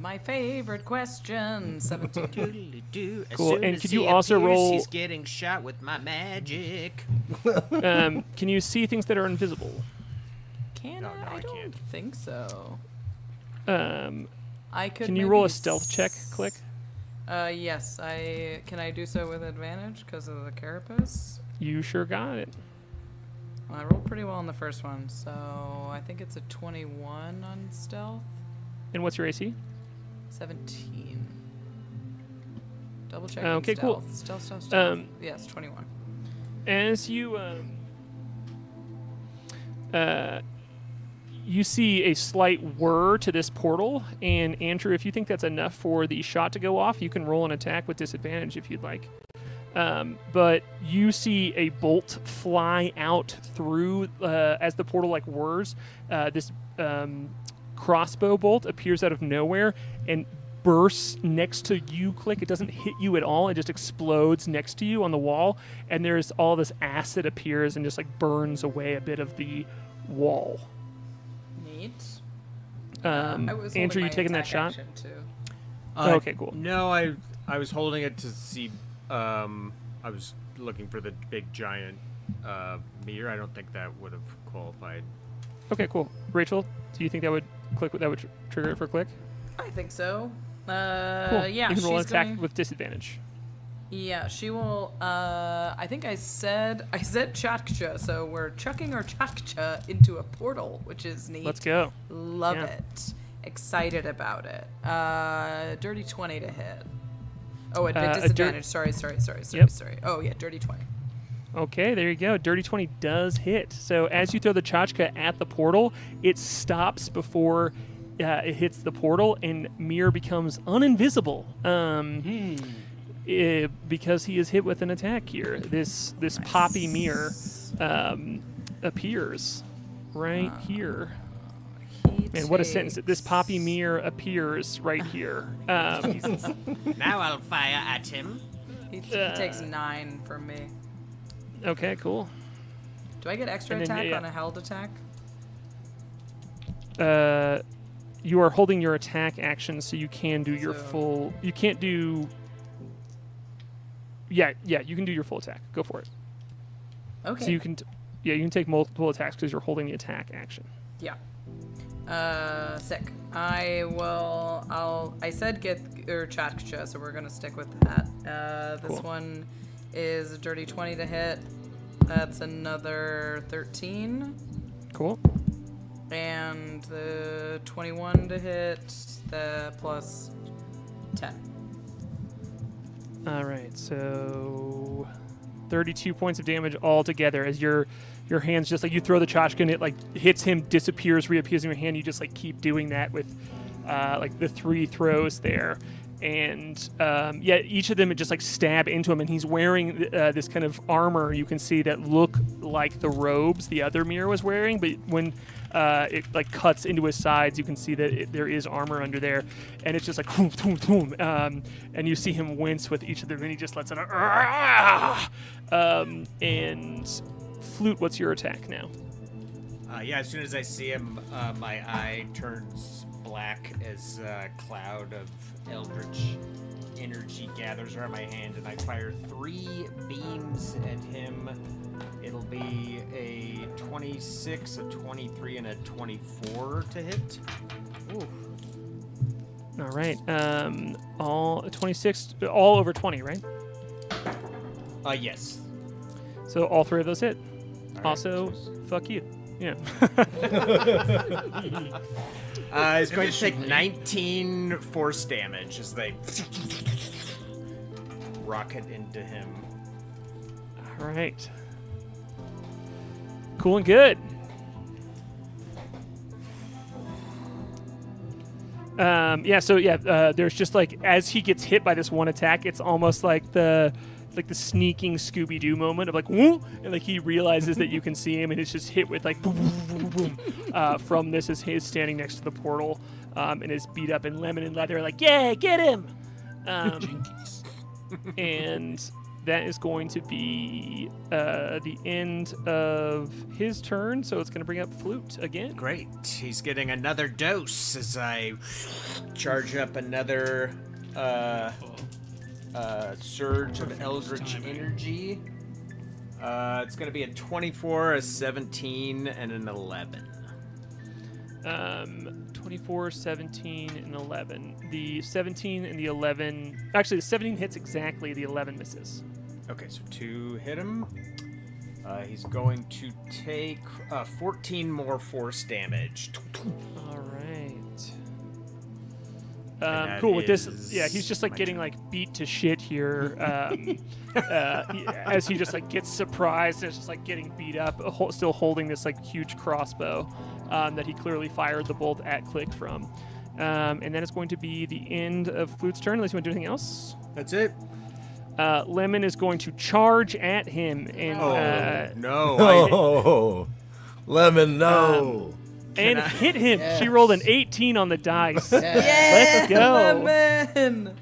my favorite question. Seventeen. Cool, and could you also appears, roll- He's getting shot with my magic. Um, can you see things that are invisible? Can No, I? no, I I don't can't. think so. Um, I could. can you roll a maybe stealth check? Klik. Uh, yes. I can. I do so with advantage because of the carapace. You sure got it. Well, I rolled pretty well on the first one, so I think it's a 21 on stealth. And what's your AC? 17. Double check. Okay, cool. stealth. Stealth, stealth, stealth. Um, yes, 21. As you um, uh, you see a slight whir to this portal, and Andrew, if you think that's enough for the shot to go off, you can roll an attack with disadvantage if you'd like. Um, but you see a bolt fly out through uh, as the portal like whirs. Uh, this um, crossbow bolt appears out of nowhere and bursts next to you. Klik. It doesn't hit you at all. It just explodes next to you on the wall, and there's all this acid appears and just like burns away a bit of the wall. Neat. Um, I was Andrew, you taking that shot? Too. Uh, okay, cool. No, I I was holding it to see. Um, I was looking for the big giant uh, meteor. I don't think that would have qualified. Okay, cool. Rachel, do you think that would click? That would tr- trigger it for Klik? I think so. Uh, Cool. yeah, you can roll an she's attack going- with disadvantage. Yeah, she will. Uh, I think I said I said chatkcha, so we're chucking our chatkcha into a portal, which is neat. Let's go. Love Yeah. it. Excited about it. Uh, dirty twenty to hit. Oh, at Uh, a dirt- disadvantage. Sorry, sorry, sorry, sorry, Yep. sorry. Oh yeah, dirty twenty. Okay, there you go. Dirty 20 does hit. So as you throw the chatkcha at the portal, it stops before uh, it hits the portal, and Mir becomes uninvisible. Um, eh, because he is hit with an attack here. This this poppy Mir um, appears right here. He Man, what a sentence! This poppy mirror appears right here. Um, Now I'll fire at him. He, he Uh, takes nine from me. okay, cool. Do I get extra and then, attack yeah. on a held attack? uh, you are holding your attack action, so you can do your So- full. You can't do. Yeah, yeah, you can do your full attack. Go for it. Okay. So you can, t- yeah, you can take multiple attacks because you're holding the attack action. Yeah. Uh, sick. I will. I'll. I said get or chatkcha, so we're gonna stick with that. Uh, this Cool. one is a dirty twenty to hit. That's another thirteen, Cool. and the twenty-one to hit. The plus ten. All right, so 32 points of damage altogether as your your hands just like you throw the and it like hits him, disappears, reappears in your hand. You just like keep doing that with uh, like the three throws there. And um, yeah, each of them just like stab into him, and he's wearing uh, this kind of armor you can see that look like the robes the other mirror was wearing. But when uh, it like cuts into his sides, you can see that it, there is armor under there, and it's just like boom, boom, boom, um, and you see him wince with each of them, and he just lets out. "Ah!" Um, and flute, what's your attack now? Uh, yeah, as soon as I see him, uh, my eye turns black as a cloud of eldritch energy gathers around my hand, and I fire three beams at him. It'll be a 26, a 23, and a 24 to hit. Ooh. All right, um, all 26, all over 20, right? Uh, yes. So all three of those hit. Right, also, fuck you. Yeah. Uh, it's going to take 19 force damage as they rocket into him. all right. Cool and good. Um, yeah, so yeah, uh, there's just like as he gets hit by this one attack, it's almost like the like the sneaking Scooby Doo moment of like woo, and like he realizes that you can see him, and it's just hit with like boom, boom, boom, boom, uh, from this as he's standing next to the portal, um, and is beat up in lemon and leather, like yeah, get him, um, and that is going to be uh, the end of his turn. So it's going to bring up flute again. Great. He's getting another dose as I charge up another uh, uh, surge of eldritch energy. Uh, it's going to be a 24, a 17, and an 11. Um, 24, 17, and 11. The 17 and the 11. Actually, the 17 hits exactly, the 11 misses. Okay, so two hit him. Uh, he's going to take uh, 14 more force damage. All right. And Um, cool with this. Yeah, he's just like getting turn. like beat to shit here um, uh, as he just like gets surprised and is just like getting beat up, uh, still holding this like huge crossbow um, that he clearly fired the bolt at Klik from. Um, and then it's going to be the end of Flute's turn. Unless you want to do anything else. That's it. Uh, Lemon is going to charge at him and Oh, uh, no. I, Oh, lemon, no. and I- hit him. She rolled an 18 on the dice. Let's go. Lemon.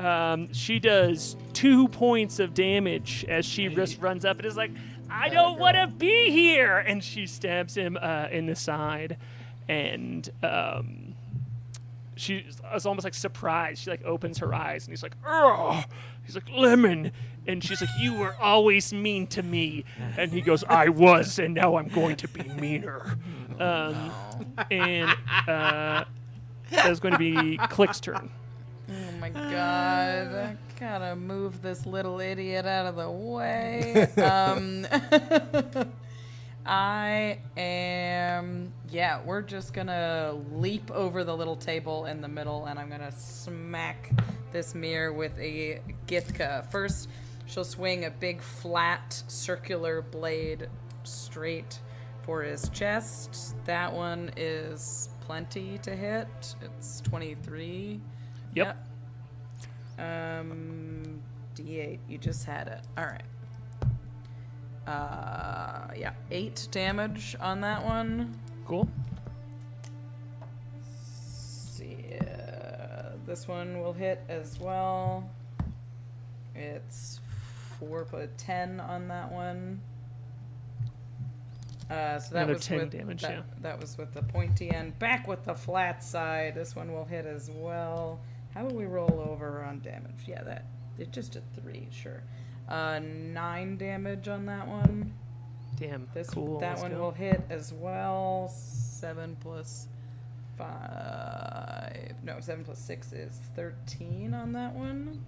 Um, she does two points of damage as she just runs up and is like, I don't want to be here. And she stabs him uh, in the side. And um, she is almost like surprised. She like opens her eyes and he's like, oh, he's like, Lemon. And she's like, You were always mean to me. And he goes, I was, and now I'm going to be meaner. Um, and uh, that's going to be Klik's turn. Oh my god. I gotta move this little idiot out of the way. um, I am. Yeah, we're just gonna leap over the little table in the middle and I'm gonna smack this mirror with a gythka. First, she'll swing a big flat circular blade straight for his chest. That one is plenty to hit. It's 23. Yep. Um, D8. You just had it. All right. Uh, yeah, eight damage on that one. Cool. see, uh, this one will hit as well. It's four ten on that one. Uh, so that Another was 10 with damage, that, yeah. that was with the pointy end. Back with the flat side. This one will hit as well. How will we roll over on damage? Yeah, that it just a three. Sure. Uh, nine damage on that one. Damn. This cool. that let's one go. will hit as well. Seven plus five. No, seven plus six is thirteen on that one.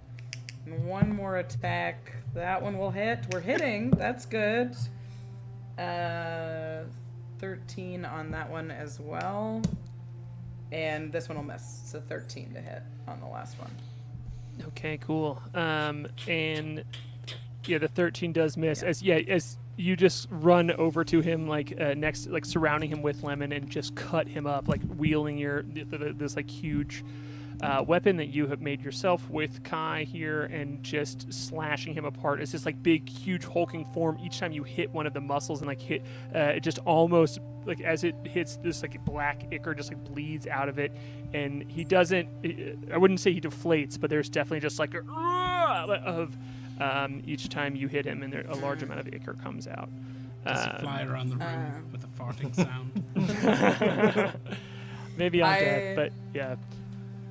And one more attack. That one will hit. We're hitting. That's good. Uh, thirteen on that one as well. And this one will miss. So thirteen to hit on the last one. Okay, cool. Um, and yeah, the 13 does miss. As yeah, as you just run over to him, like uh, next, like surrounding him with lemon, and just cut him up, like wheeling your th- th- this like huge uh, weapon that you have made yourself with Kai here, and just slashing him apart. It's this like big, huge hulking form. Each time you hit one of the muscles and like hit, uh, it just almost like as it hits this like black ichor, just like bleeds out of it, and he doesn't. I wouldn't say he deflates, but there's definitely just like a of um, each time you hit him, and there, a large amount of ichor comes out. Does Uh, it fly around the room with a farting sound? Maybe I'm I- dead, but yeah.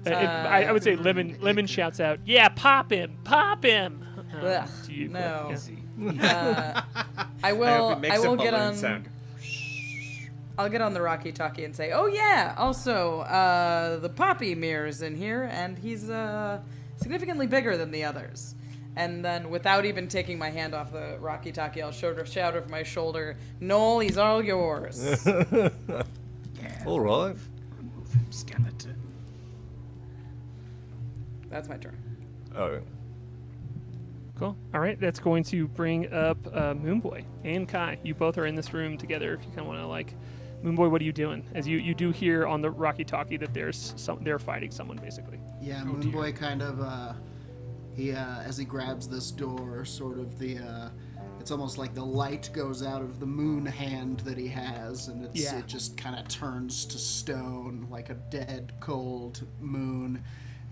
Uh, it- I, I would say Lemon. Lemon shouts out, "Yeah, pop him, pop him!" Um, Ugh, to you, no. Yeah. Uh, I I will. hope it makes I will get on. sound. I'll get on the Rocky Talkie and say, "Oh yeah, also uh, the Poppy mirror's in here, and he's uh, significantly bigger than the others." And then, without even taking my hand off the Rocky Talkie, I'll shoulder, shout over my shoulder, "Noel, he's all yours." All right. Remove him, skeleton. That's my turn. Oh, Cool. All right, that's going to bring up uh, Moonboy and Kai. You both are in this room together. If you kind of want to like, Moonboy, what are you doing? As you you do hear on the Rocky Talkie that there's some they're fighting someone basically. Yeah, Oh, Moonboy kind of uh he uh as he grabs this door, sort of the uh it's almost like the light goes out of the moon hand that he has and it's Yeah. it just kind of turns to stone like a dead cold moon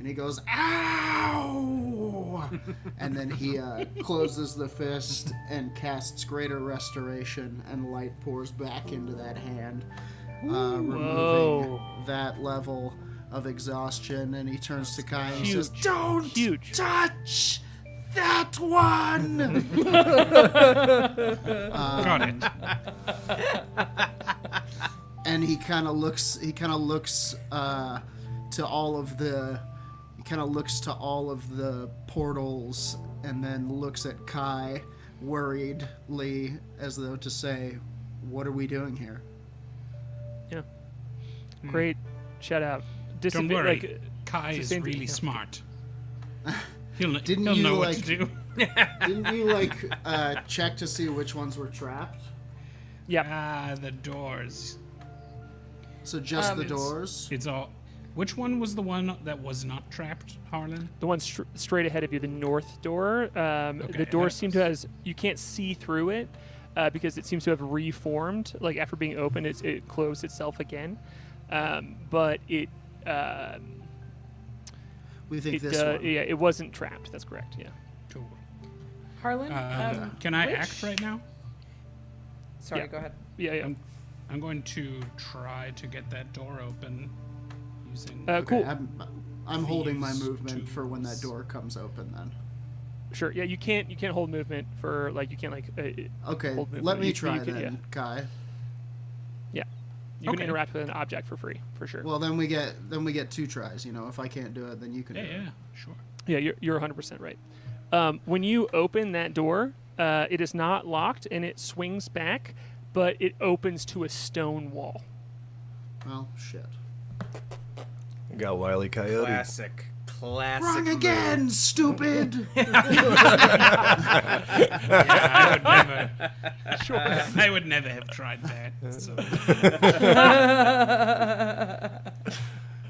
and he goes ow and then he uh, closes the fist and casts greater restoration and light pours back into that hand uh, removing Whoa. that level of exhaustion and he turns to Kai and he says don't Huge. touch that one Got it. and he kind of looks he kind of looks uh, to all of the he kind of looks to all of the portals and then looks at Kai worriedly, as though to say, "What are we doing here?" Yeah. Great. Shout out. Don't Disadva- worry, Like, Kai is same thing, really yeah. smart. He'll, Didn't he'll you, know what like- to do. Didn't you like uh, check to see which ones were trapped? yeah. Ah, the doors. So just Um, the it's- doors. It's all. Which one was the one that was not trapped, Harlan? The one str- straight ahead of you, the north door. Um, Okay, the door that seemed to has you can't see through it uh, because it seems to have reformed. Like after being opened, it's, it closed itself again. Um, but it um, We think it this uh, one. yeah it wasn't trapped. That's correct. Yeah. Cool. Harlan, Um, um, can I which- act right now? Sorry, Yeah. go ahead. Yeah. Yeah. I'm, I'm going to try to get that door open using. Uh, cool. I'm, I'm holding my Thieves' movement for when that door comes open. Then. Sure. Yeah. You can't you can't hold movement for like you can't like uh, Okay, Hold let me You- try you can- then, Kai. yeah. You Okay. can interact with an object for free for sure. Well, then we get then we get two tries. You know, if I can't do it, then you can Yeah, do it. yeah, sure. Yeah, you're, you're 100% right. Um, when you open that door, uh, it is not locked and it swings back, but it opens to a stone wall. Well, shit. Got Wily Coyote. Classic. Classic. Wrong move. again, stupid. I would never. sure. I would never have tried that. So.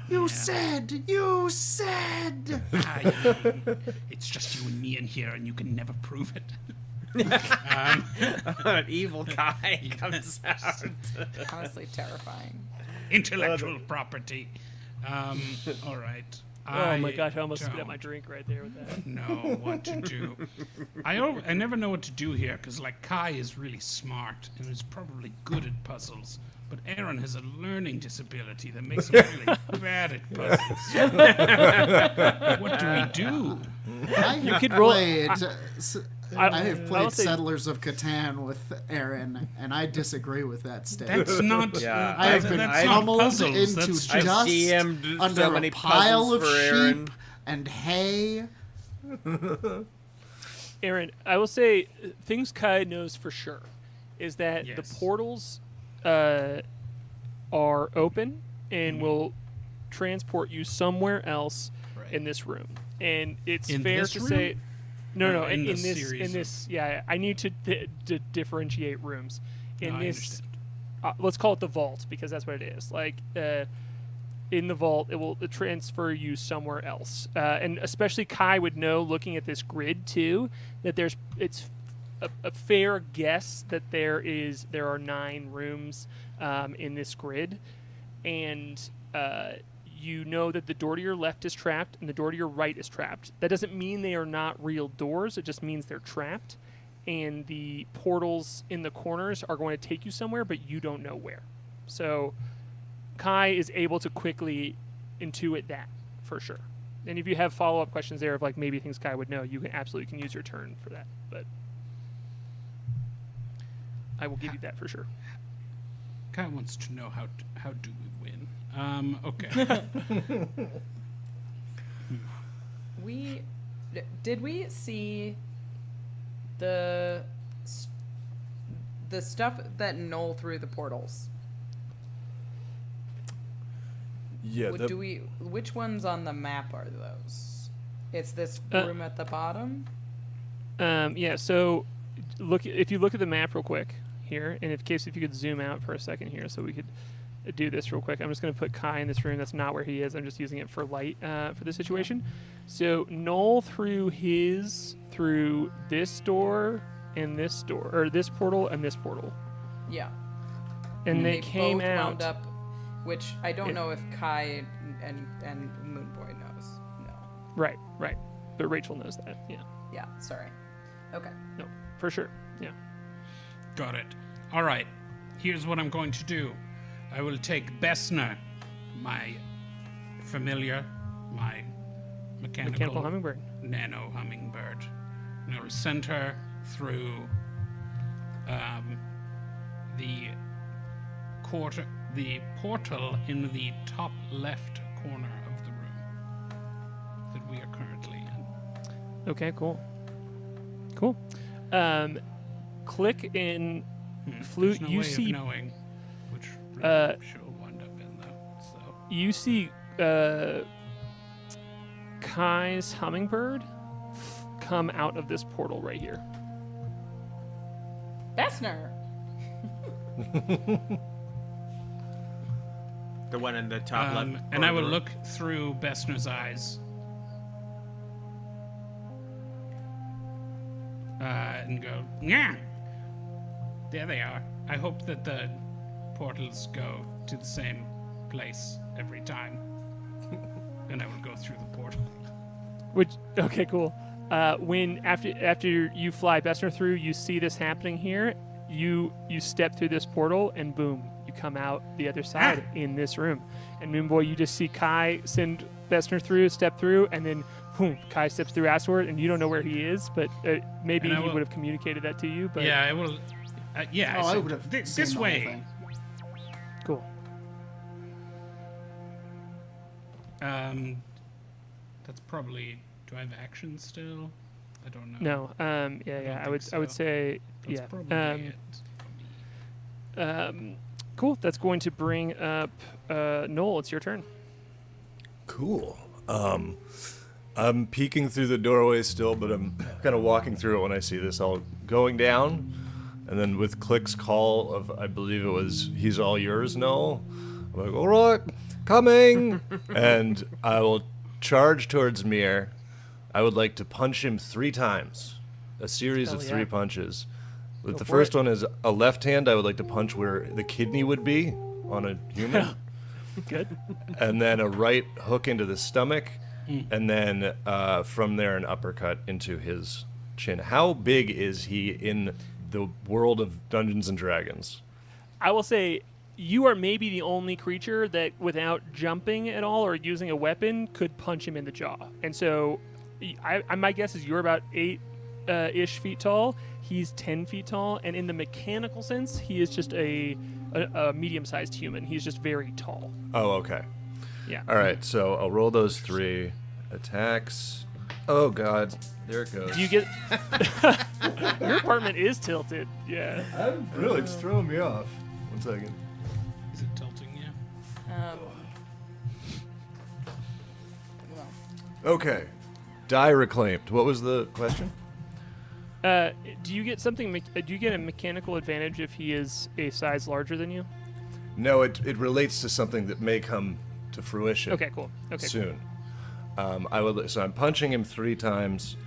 you said, you said. Ah, you- it's just you and me in here, and you can never prove it. um, An evil guy comes out. Honestly, terrifying. intellectual property. Um, all right. oh my gosh, I almost spit out my drink right there with that. know what to do. I al- I never know what to do here because like Kai is really smart and is probably good at puzzles, but Aaron has a learning disability that makes him really bad at puzzles. what do we do? I have could roll- played. uh, s- I- I, have I will played say- Settlers of Catan with Aaron, and I disagree with that statement. That's not. Yeah, I have been not pummeled into that's dust just- DM'd so under a pile of sheep Aaron. and hay. Aaron, I will say uh, things Kai knows for sure is that the portals uh, are open and Mm-hmm. will transport you somewhere else Right. in this room. And it's In fair to room? say, no, Or no, in in, in this, in this, yeah, I need to, di- to differentiate rooms. In No, this, uh, let's call it the vault because that's what it is. Like uh, in the vault, it will transfer you somewhere else, uh, and especially Kai would know, looking at this grid too, that there's it's a, a fair guess that there is there are nine rooms um, in this grid, and uh, you know that the door to your left is trapped and the door to your right is trapped. That doesn't mean they are not real doors. It just means they're trapped, and the portals in the corners are going to take you somewhere, but you don't know where. So Kai is able to quickly intuit that for sure. And if you have follow up questions there of like maybe things Kai would know, you can absolutely can use your turn for that. But I will give you that for sure. Kai wants to know how t- how do we win. Um, okay. We did we see the the stuff that Noel threw the portals. Yeah, What the- do we? Which ones on the map are those? It's this Uh, room at the bottom. Um, yeah. So look if you look at the map real quick here, and in case if you could zoom out for a second here, so we could uh, do this real quick. I'm just going to put Kai in this room. That's not where he is. I'm just using it for light uh, for this situation. So Noel threw his through this door and this door, or this portal and this portal, Yeah. and they, They came both out. wound up, which I don't Yeah. know if Kai and and Moonboy knows. No. Right, right. But Rachel knows that. Yeah. Yeah. Sorry. Okay. No, for sure. Yeah. Got it. All right. Here's what I'm going to do. I will take Bessner, my familiar, my mechanical, Mechanical hummingbird. nano hummingbird, and I will send her through um, the quarter, the portal in the top left corner of the room that we are currently in. Okay, cool. Cool. Um, Klik in flute. No you way see of knowing which room uh, she'll wind up in, though. So you see uh, Kai's hummingbird f- come out of this portal right here. Bessner. The one in the top Um, left. and I will corner. look through Bessner's eyes. Uh, and go, yeah. There they are. I hope that the portals go to the same place every time. and I will go through the portal. Which okay, cool. Uh, when after after you fly Bessner through, you see this happening here. You you step through this portal and boom, you come out the other side in this room. And Moonboy, you just see Kai send Bessner through, step through, and then boom, Kai steps through afterward, and you don't know where he is, but uh, maybe he would have communicated that to you. But yeah, I will. Uh, yeah, Oh, I would have "Thi- seen this way. thing. cool. Um, that's probably. Do I have action still? I don't know. No, um, yeah, don't yeah. I think would I would say That's yeah. probably Um, it. um, cool. That's going to bring up uh, Noel. It's your turn. Cool. Um, I'm peeking through the doorway still, but I'm kind of walking through it when I see this all going down. And then with Klik's call of, I believe it was, he's all yours, Noel. I'm like, all right, coming. and I will charge towards Mir. I would like to punch him three times, a series Hell of yeah. three punches. Go the first it. one is a left hand. I would like to punch where the kidney would be on a human Good. and then a right hook into the stomach, Hmm. and then uh, from there an uppercut into his chin. How big is he in the world of Dungeons and Dragons? I will say you are maybe the only creature that, without jumping at all or using a weapon, could punch him in the jaw. And so, I, I- my guess is you're about eight uh, ish feet tall. He's ten feet tall, and in the mechanical sense, he is just a a, a medium-sized human. He's just very tall. Oh, okay. Yeah. All right, so I'll roll those three attacks. Oh God, there it goes. Do you get? Your apartment is tilted. Yeah. I'm really, it's throwing me off. One second. Is it tilting you? Um, Okay, die reclaimed. What was the question? Uh, do you get something? me- uh, Do you get a mechanical advantage if he is a size larger than you? No, it it relates to something that may come to fruition. Okay. Cool. Okay. cool. soon. Um, I would. So I'm punching him three times.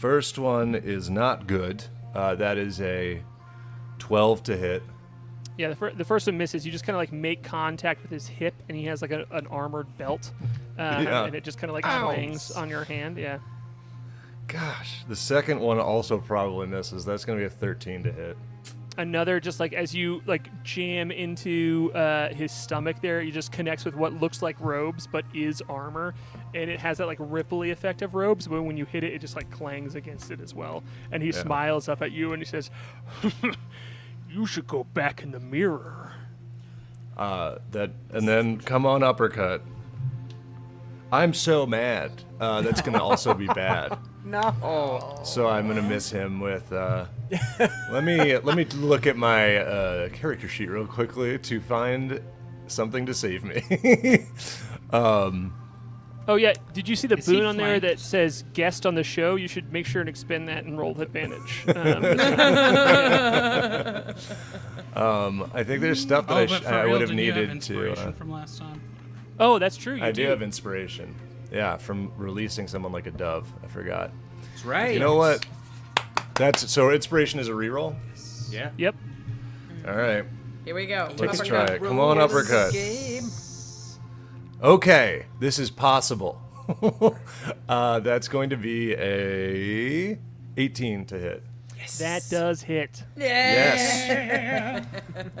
First one is not good. Uh, that is a 12 to hit. Yeah, the, fir- the first one misses. You just kind of like make contact with his hip, and he has like a, an armored belt, uh, Yeah. and it just kind of like Ow. clangs on your hand. Yeah. Gosh, the second one also probably misses. That's going to be a 13 to hit. Another just like as you like jam into uh, his stomach there, he just connects with what looks like robes but is armor, and it has that like ripply effect of robes. But when you hit it, it just like clangs against it as well. And he Yeah. smiles up at you and he says, "You should go back in the mirror." Uh, that and then come on uppercut. I'm so mad. Uh, that's going to also be bad. No. So I'm gonna miss him with. Uh, let me let me look at my uh, character sheet real quickly to find something to save me. um, Oh yeah, did you see the Is he boon on there that says guest on the show? You should make sure and expend that and roll with advantage. Um, um, I think there's stuff that oh, I, but sh- for I real, would have didn't you needed have to. inspiration Uh, from last time. oh, that's true. You I do do have inspiration. Yeah, from releasing someone like a dove. I forgot. That's right. You know what? That's so. Inspiration is a reroll. Yeah. Yep. All right, here we go. let's Uppercut. try it. Come on, uppercut. Okay, this is possible. uh, that's going to be a 18 to hit. That does hit. Yeah. Yes.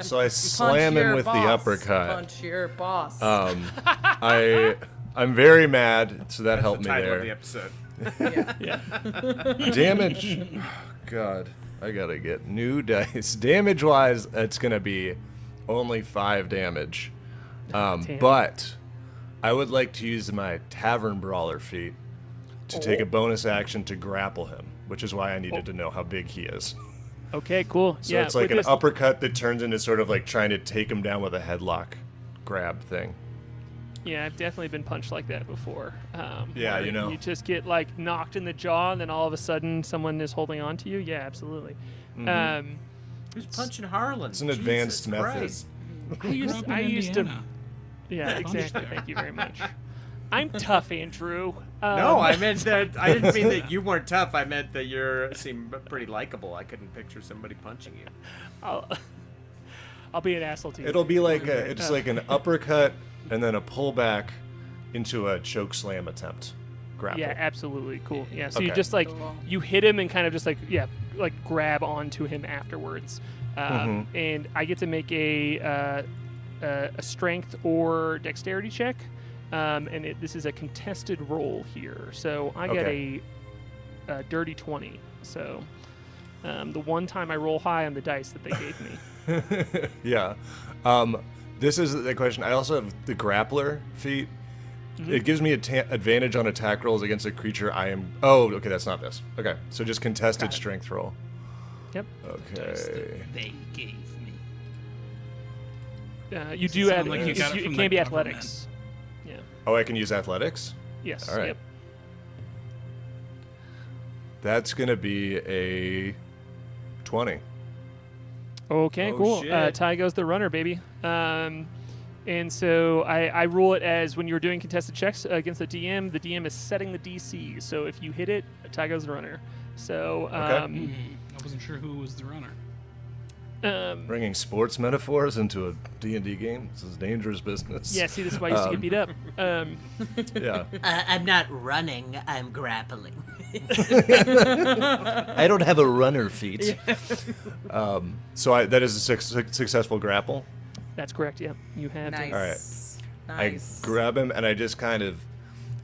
so I slam him your with the uppercut. Punch your boss. Um, I I'm very mad, so that helped me Title of the episode. Yeah. Damage. God, I gotta get new dice. Damage wise, it's gonna be only five damage. Um, Damn. but I would like to use my tavern brawler feat to take a bonus action to grapple him which is why I needed to know how big he is. Okay, cool. So yeah, it's like an this- uppercut that turns into sort of like trying to take him down with a headlock grab thing. Yeah, I've definitely been punched like that before. Um, Yeah, you know. You just get like knocked in the jaw, and then all of a sudden someone is holding on to you. Yeah, absolutely. Um, Who's punching Harlan? Mm-hmm. It's an advanced Jesus method. I used, I used to. Indiana. Yeah, exactly. Thank you very much. I'm tough, Andrew. Um, No, I meant that. I didn't mean that you weren't tough. I meant that you seem pretty likable. I couldn't picture somebody punching you. I'll, I'll be an asshole to you. It'll be like a, it's like an uppercut and then a pullback into a choke slam attempt. Grapple. Yeah, absolutely. Cool. Yeah. So you just like you hit him and kind of just like yeah, like grab onto him afterwards, um, Mm-hmm. and I get to make a uh, a, a strength or dexterity check, um, and it, this is a contested roll here. So I get a, a dirty twenty. So um, the one time I roll high on the dice that they gave me. yeah. Um, this is the question. I also have the grappler feat. Mm-hmm. It gives me a ta- advantage on attack rolls against a creature I am. Oh, okay, that's not this. Okay, so just contested strength roll. Yep. Dice Okay. that they gave me. Uh, you do it add. like you it, got it it can be athletics. Yeah. Oh, I can use athletics. Yes. All right. Yep. That's gonna be a twenty. Okay, Oh, cool. Uh, shit. Tie goes the runner, baby. Um, and so I, I rule it as when you're doing contested checks against the DM, the DM is setting the DC. So if you hit it, Tie goes the runner. So um, Hmm, I wasn't sure who was the runner. Um, Bringing sports metaphors into a D and D game. This is dangerous business. yeah, see, this is why I used to get beat up. Um, Yeah. Uh, I'm not running. I'm grappling. I don't have a runner feat. um, so I, that is a suc suc- successful grapple. that's correct. Yeah, you have. Nice. To. All right. Nice. I grab him and I just kind of,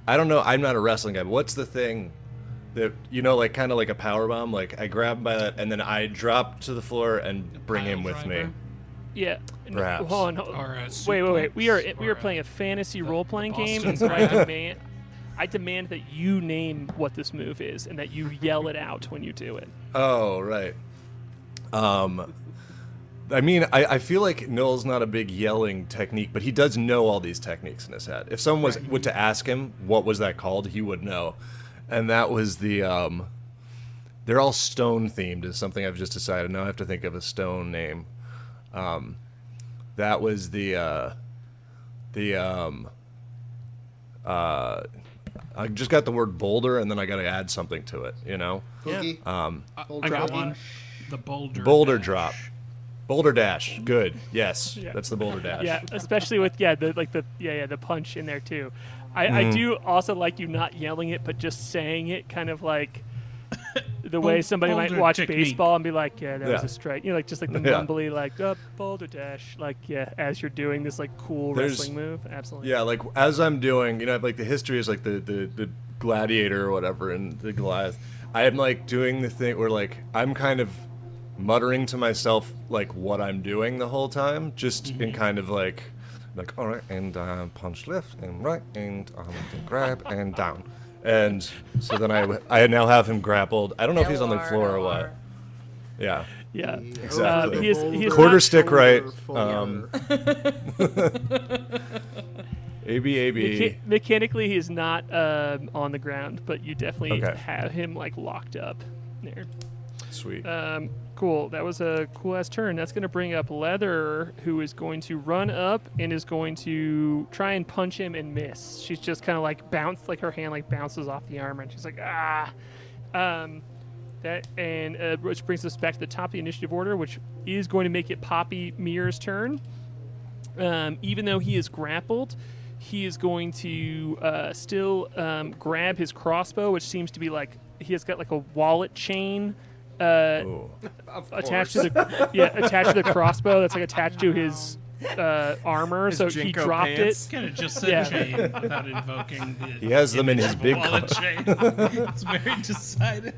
I don't know. I'm not a wrestling guy, but what's the thing that you know, like kind of like a power bomb? Like I grab him by that and then I drop to the floor and bring him pile with me. driver? Yeah. No, hold on, hold- Or a wait, wait, wait. We are we are playing a fantasy role playing game, Boston and so I demand I demand that you name what this move is and that you yell it out when you do it. Oh right. Um, I mean, I, I feel like Noel's not a big yelling technique, but he does know all these techniques in his head. If someone was were to ask him what was that called, he would know. And that was the um, they're all stone themed is something I've just decided. Now I have to think of a stone name. Um, that was the uh, the um, uh, I just got the word boulder, and then I got to add something to it. You know, Cookie. um, Boulder I got drop. one. The boulder. boulder dash. drop, boulder dash. Good. Yes, Yeah. that's the boulder dash. Yeah, especially with yeah the like the yeah yeah the punch in there too. I, I do also like you not yelling it, but just saying it, kind of like the way somebody might watch technique. baseball and be like, yeah, that was a strike. You know, like just like the Yeah. mumbly like uh, boulder dash, like yeah, as you're doing this like cool There's- wrestling move. Absolutely. Yeah, like as I'm doing, you know, like the history is like the the, the gladiator or whatever and the Goliath. I am like doing the thing where like I'm kind of muttering to myself like what I'm doing the whole time, just in kind of like like all right and uh, punch left and right and um, grab and down. And so then I I now have him grappled. I don't know if he's on the floor or what. Yeah. Yeah. Exactly. Um, he is, he is Quarter stick right. Shoulder Um, AB Mecha- mechanically, he is not um, on the ground, but you definitely Okay. have him like locked up there. Sweet. Um, cool. That was a cool ass turn. That's going to bring up Leather, who is going to run up and is going to try and punch him and miss. She's just kind of like bounce, like her hand like bounces off the armor, and she's like ah. Um, that and uh, which brings us back to the top of the initiative order, which is going to make it Poppy Mirror's turn. Um, even though he is grappled, he is going to uh, still um, grab his crossbow, which seems to be like he has got like a wallet chain uh, attached to the yeah attached to the crossbow that's like attached to his uh, armor. His so he dropped pants. Could have just said Yeah. chain without invoking the He has them in his big wallet car. chain. It's very decided.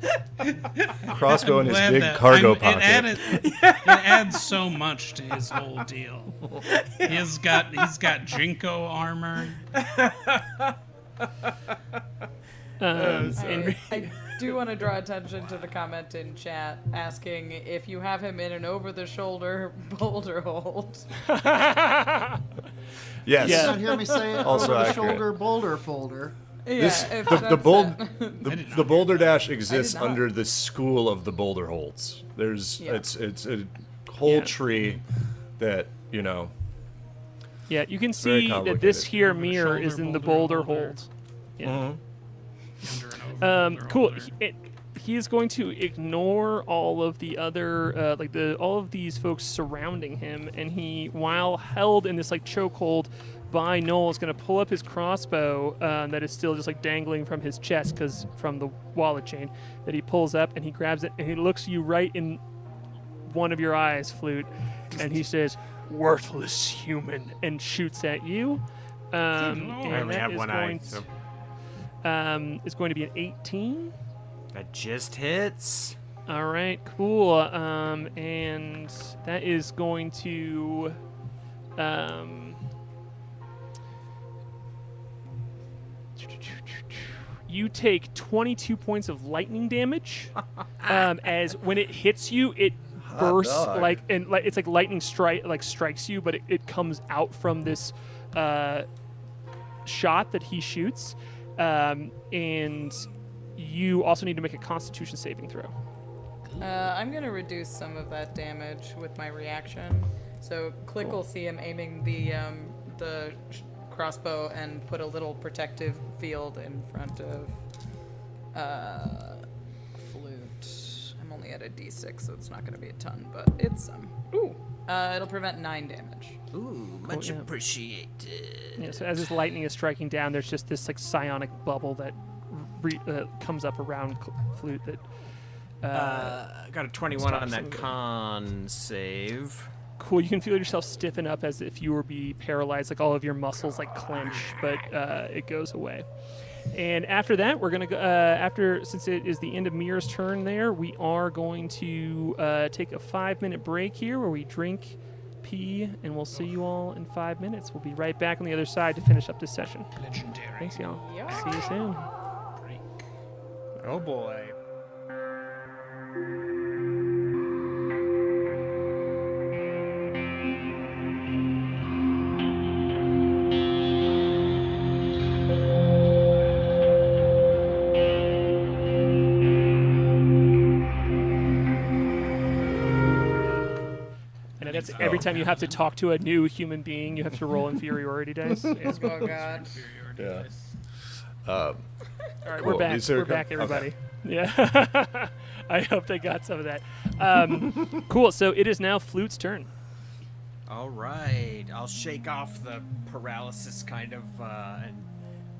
Crossbow in his big that- cargo I'm- pocket. It, added, it adds so much to his whole deal. He's got he's got Jinko armor. it. Um, and I, do want to draw attention to the comment in chat asking if you have him in an over-the-shoulder boulder hold. Yes. Yeah. You don't hear me say it Also over the accurate. shoulder boulder folder. Yeah, This, if the, the, that's bold, it. the, the Boulder Dash exists not. under the school of the Boulder Holds. There's Yeah. it's it's a whole Yeah. tree that you know. Yeah, you can Very see that this complicated. here mirror shoulder, is in the boulder, boulder boulder. hold. Yeah. Mm-hmm. Under and over, Um, cool. He, it, he is going to ignore all of the other, uh, like the all of these folks surrounding him, and he, while held in this like chokehold by Noel, is going to pull up his crossbow um, that is still just like dangling from his chest because from the wallet chain that he pulls up, and he grabs it, and he looks you right in one of your eyes, flute, and he says, "Worthless human," and shoots at you. Um, and I only have one eye, going so to- um, is going to be an 18. that just hits. All right, cool. Um, and that is going to, um, you take 22 points of lightning damage. Um, as when it hits you, it bursts like and like it's like lightning strike like strikes you, but it, it comes out from this uh, shot that he shoots. Um, and you also need to make a Constitution saving throw. Uh, I'm gonna reduce some of that damage with my reaction. So Klik will see him aiming the um, the crossbow and put a little protective field in front of uh, flute. I'm only at a D6, so it's not gonna be a ton, but it's some. Ooh. Uh, it'll prevent nine damage. Ooh, much yeah. appreciated. Yeah, so as this lightning is striking down, there's just this like psionic bubble that re- uh, comes up around Cl- flute that. Uh, Uh, got a 21 on that con save. cool. You can feel yourself stiffen up as if you were be paralyzed, like all of your muscles like clench, but uh, it goes away. And after that, we're gonna go. Uh, after since it is the end of Mir's turn, there we are going to uh, take a five-minute break here, where we drink, pee, and we'll see you all in five minutes. We'll be right back on the other side to finish up this session. Legendary. Thanks, y'all. Yeah. See you soon. Break. Oh boy. Every time you have to talk to a new human being, you have to roll inferiority dice. Yeah. Oh god. Inferiority Yeah. dice. All right, Cool. we're back. We're co- back, okay. everybody. Yeah. I hope they got some of that. Um, cool. So it is now Flute's turn. All right, I'll shake off the paralysis kind of uh, and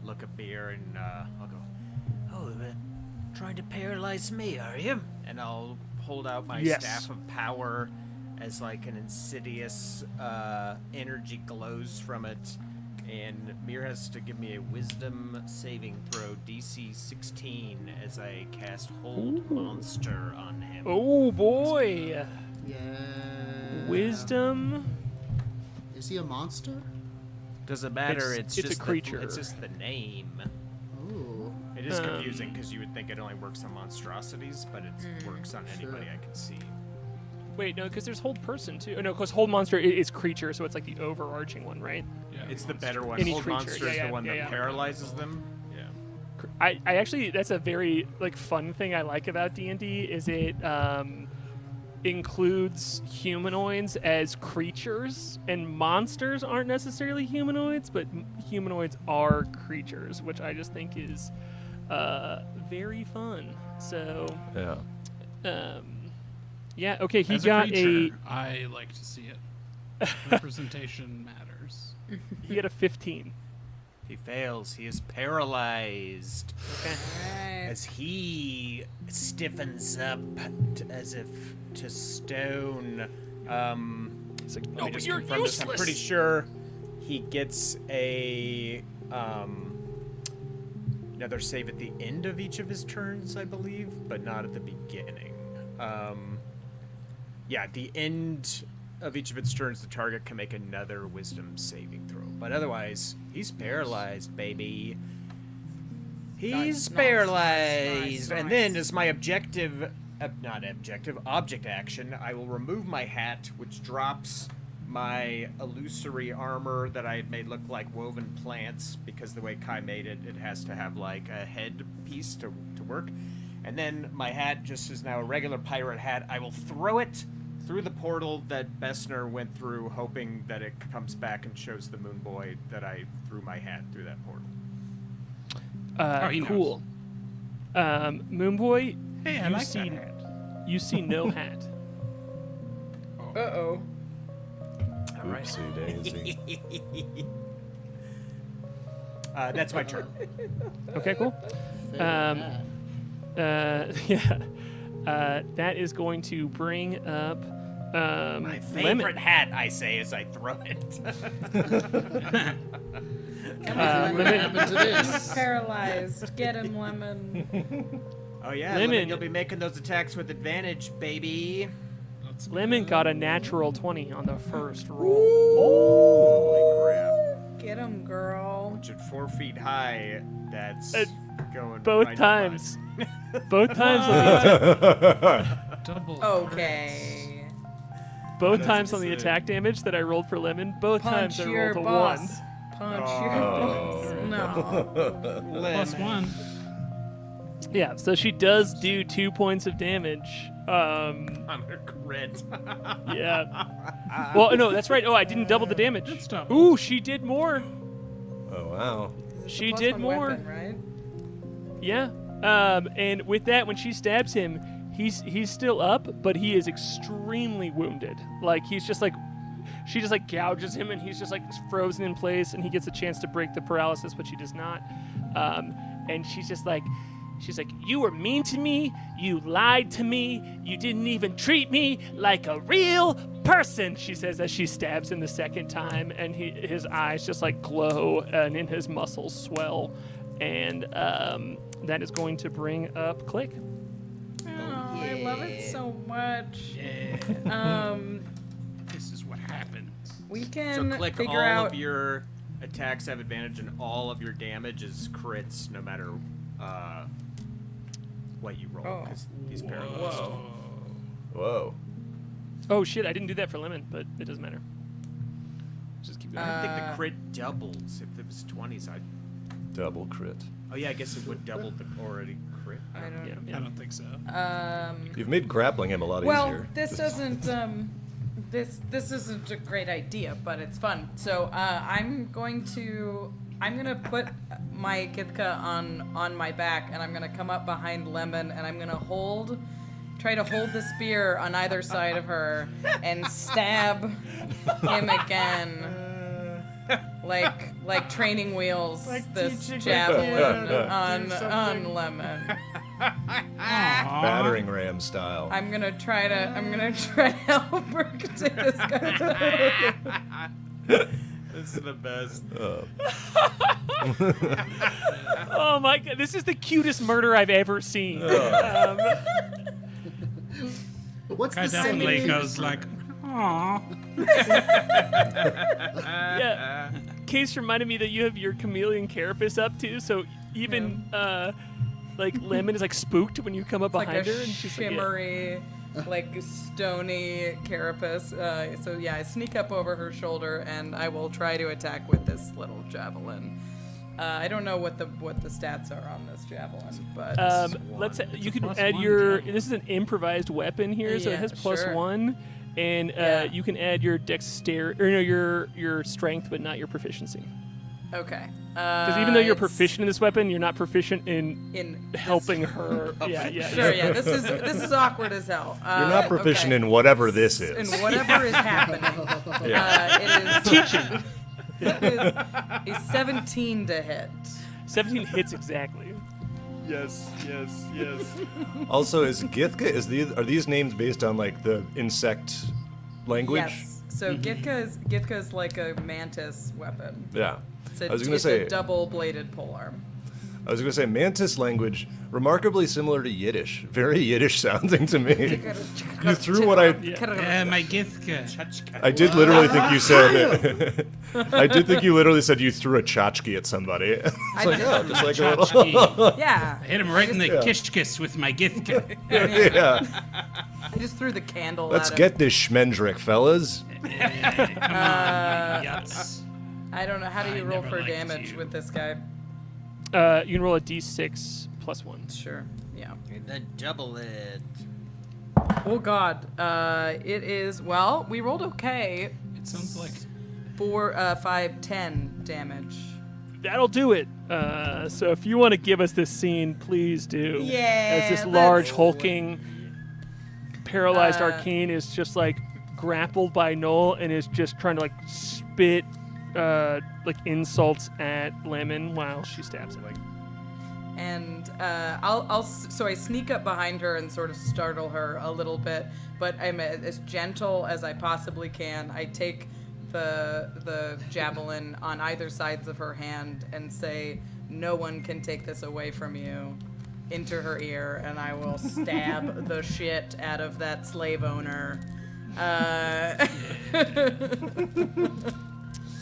look at beer and uh, I'll go Oh, uh, trying to paralyze me, are you? and I'll hold out my Yes. staff of power as like an insidious uh, energy glows from it. And Mir has to give me a wisdom saving throw DC 16 as I cast Hold Monster on him. Oh boy. Yeah. Wisdom. Is he a monster? Doesn't matter, It's- it's, it's a just the- creature. it's just the name. Ooh. It is Um, confusing because you would think it only works on monstrosities, but it works on anybody Sure. I can see. Wait, no, because there's hold person too. Oh, no, because hold monster is creature, so it's like the overarching one, right? Yeah, It's the better one. Any Hold creature, monster yeah, is yeah, the one yeah, that yeah. paralyzes them. Yeah. I, I actually that's a very like fun thing I like about D and D is it um, includes humanoids as creatures and monsters aren't necessarily humanoids, but m- humanoids are creatures, which I just think is uh, very fun. So Yeah. um, yeah, okay, he As got a, creature, I like to see it. Representation matters. he got a 15. He fails, he is paralyzed Okay. as he stiffens up t- as if to stone. Um, It's like, no, but you're confirm this. useless. I'm pretty sure he gets a um, another save at the end of each of his turns, I believe, but not at the beginning. Um, yeah, at the end of each of its turns, the target can make another Wisdom saving throw. But otherwise, he's paralyzed, baby. He's Nice, nice, paralyzed. nice, And then, as my objective, uh, not objective, object action, I will remove my hat, which drops my illusory armor that I had made look like woven plants because the way Kai made it, it has to have like a head piece to, to work. And then my hat just is now a regular pirate hat. I will throw it through the portal that Bessner went through, hoping that it comes back and shows the Moon Boy that I threw my hat through that portal. Uh, Oh, cool. Um, Moonboy, Hey, I You like see- that hat. you see no hat. Uh oh. All right. Oopsie daisy. Uh, that's my turn. Okay, cool. Um, uh, yeah. Uh, that is going to bring up um, My Lemon. favorite hat, I say, as I throw it. Uh, what Lemon, happened to this? Paralyzed. Get him, Lemon. oh yeah, Lemon. Lemon, you'll be making those attacks with advantage, baby. Let's Lemon got a natural 20 on the first roll. Holy crap! Get him, girl. Which at four feet high, that's Uh, going Both times. Both times on the double. Okay. Both That's times on the insane. attack damage that I rolled for Lemon, both Punch times I your rolled a boss. one. Punch Oh. your boss. No. Plus one. Yeah, so she does do two points of damage. Um, On her crit. yeah. Well, no, that's right. Oh, I didn't double the damage. That's double. Ooh, she did more. Oh wow. She did more. Weapon, right? Yeah. Um, and with that, when she stabs him, he's he's still up, but he is extremely wounded. Like he's just like, she just like gouges him, and he's just like frozen in place, and he gets a chance to break the paralysis, but she does not. Um, and she's just like, she's like, you were mean to me. You lied to me. You didn't even treat me like a real person. She says as she stabs him the second time, and he, his eyes just like glow, and in his muscles swell and um, that is going to bring up Klik. Oh, I love it so much. Yeah. Um, this is what happens. we can so can click figure all out. of your attacks have advantage, and all of your damage is crits, no matter uh, what you roll. Oh. 'cause he's paralyzed. Whoa. Oh shit! I didn't do that for Lemon, but it doesn't matter. Just keep going. I think Uh, the crit doubles if it was twenties. I. Double crit. Oh yeah, I guess it would double the already crit. I don't. yeah, I don't think so. Um, You've made grappling him a lot well, easier. this doesn't. Um, this this isn't a great idea, but it's fun. So uh, I'm going to. I'm gonna put my gythka on on my back, and I'm gonna come up behind Lemon, and I'm gonna hold, try to hold the spear on either side of her, and stab him again, like like training wheels. this javelin on on Lemon. Battering ram style. I'm gonna try to. I'm gonna try to help her take this guy. This is the best. Uh, Oh my god! This is the cutest murder I've ever seen. Um, What's Guy the definitely goes like, "Aw." yeah. Case reminded me that you have your chameleon carapace up too, so even uh, like Lemon is like spooked when you come up like behind a her, and she's like, yeah. shimmery, like stony carapace. Uh, so yeah, I sneak up over her shoulder and I will try to attack with this little javelin. Uh, I don't know what the what the stats are on this javelin, but Um, let's. You can add your. javelin. This is an improvised weapon here, so it has plus sure. one, and uh, Yeah. you can add your dexterity or no, your your strength, but not your proficiency. Okay. Because Because even though you're proficient in this weapon, you're not proficient in in this- helping her. yeah, yeah. Sure, yeah. This is this is awkward as hell. Uh, You're not proficient okay. in whatever this is. in whatever is happening. Yeah. Uh, it is teaching. it is a 17 to hit. 17 hits exactly. Yes, yes, yes. Also, is gythka? Is these are these names based on like the insect language? Yes. So gythka is gythka is like a mantis weapon. Yeah. It's a, I was gonna it's say. a double-bladed polearm. I was gonna say Mantis language, remarkably similar to Yiddish, very Yiddish sounding to me. you threw what I, Uh, my gythka. I did literally think you said. I did think you literally said you threw a tchotchke at somebody. It's I like, did. oh, just like a little. Yeah. I hit him right in the kishkis with my gythka. yeah. I just threw the candle Let's at him. get this schmendrick, fellas. Yucks. I don't know. How do I you roll for damage you. with this guy? Uh, you can roll a d6 plus one. Sure. Yeah. The double it. Oh God. Uh, it is. Well, we rolled okay. It sounds like Four, uh, five, ten damage. That'll do it. Uh, so if you want to give us this scene, please do. Yeah, As this large hulking, paralyzed Uh, arcane is just like grappled by Noel and is just trying to like spit uh, like insults at Lemon while she stabs him. and uh, I'll, I'll so I sneak up behind her and sort of startle her a little bit, but I'm as gentle as I possibly can. I take the the javelin on either sides of her hand and say, "No one can take this away from you." Into her ear, and I will stab the shit out of that slave owner. Uh,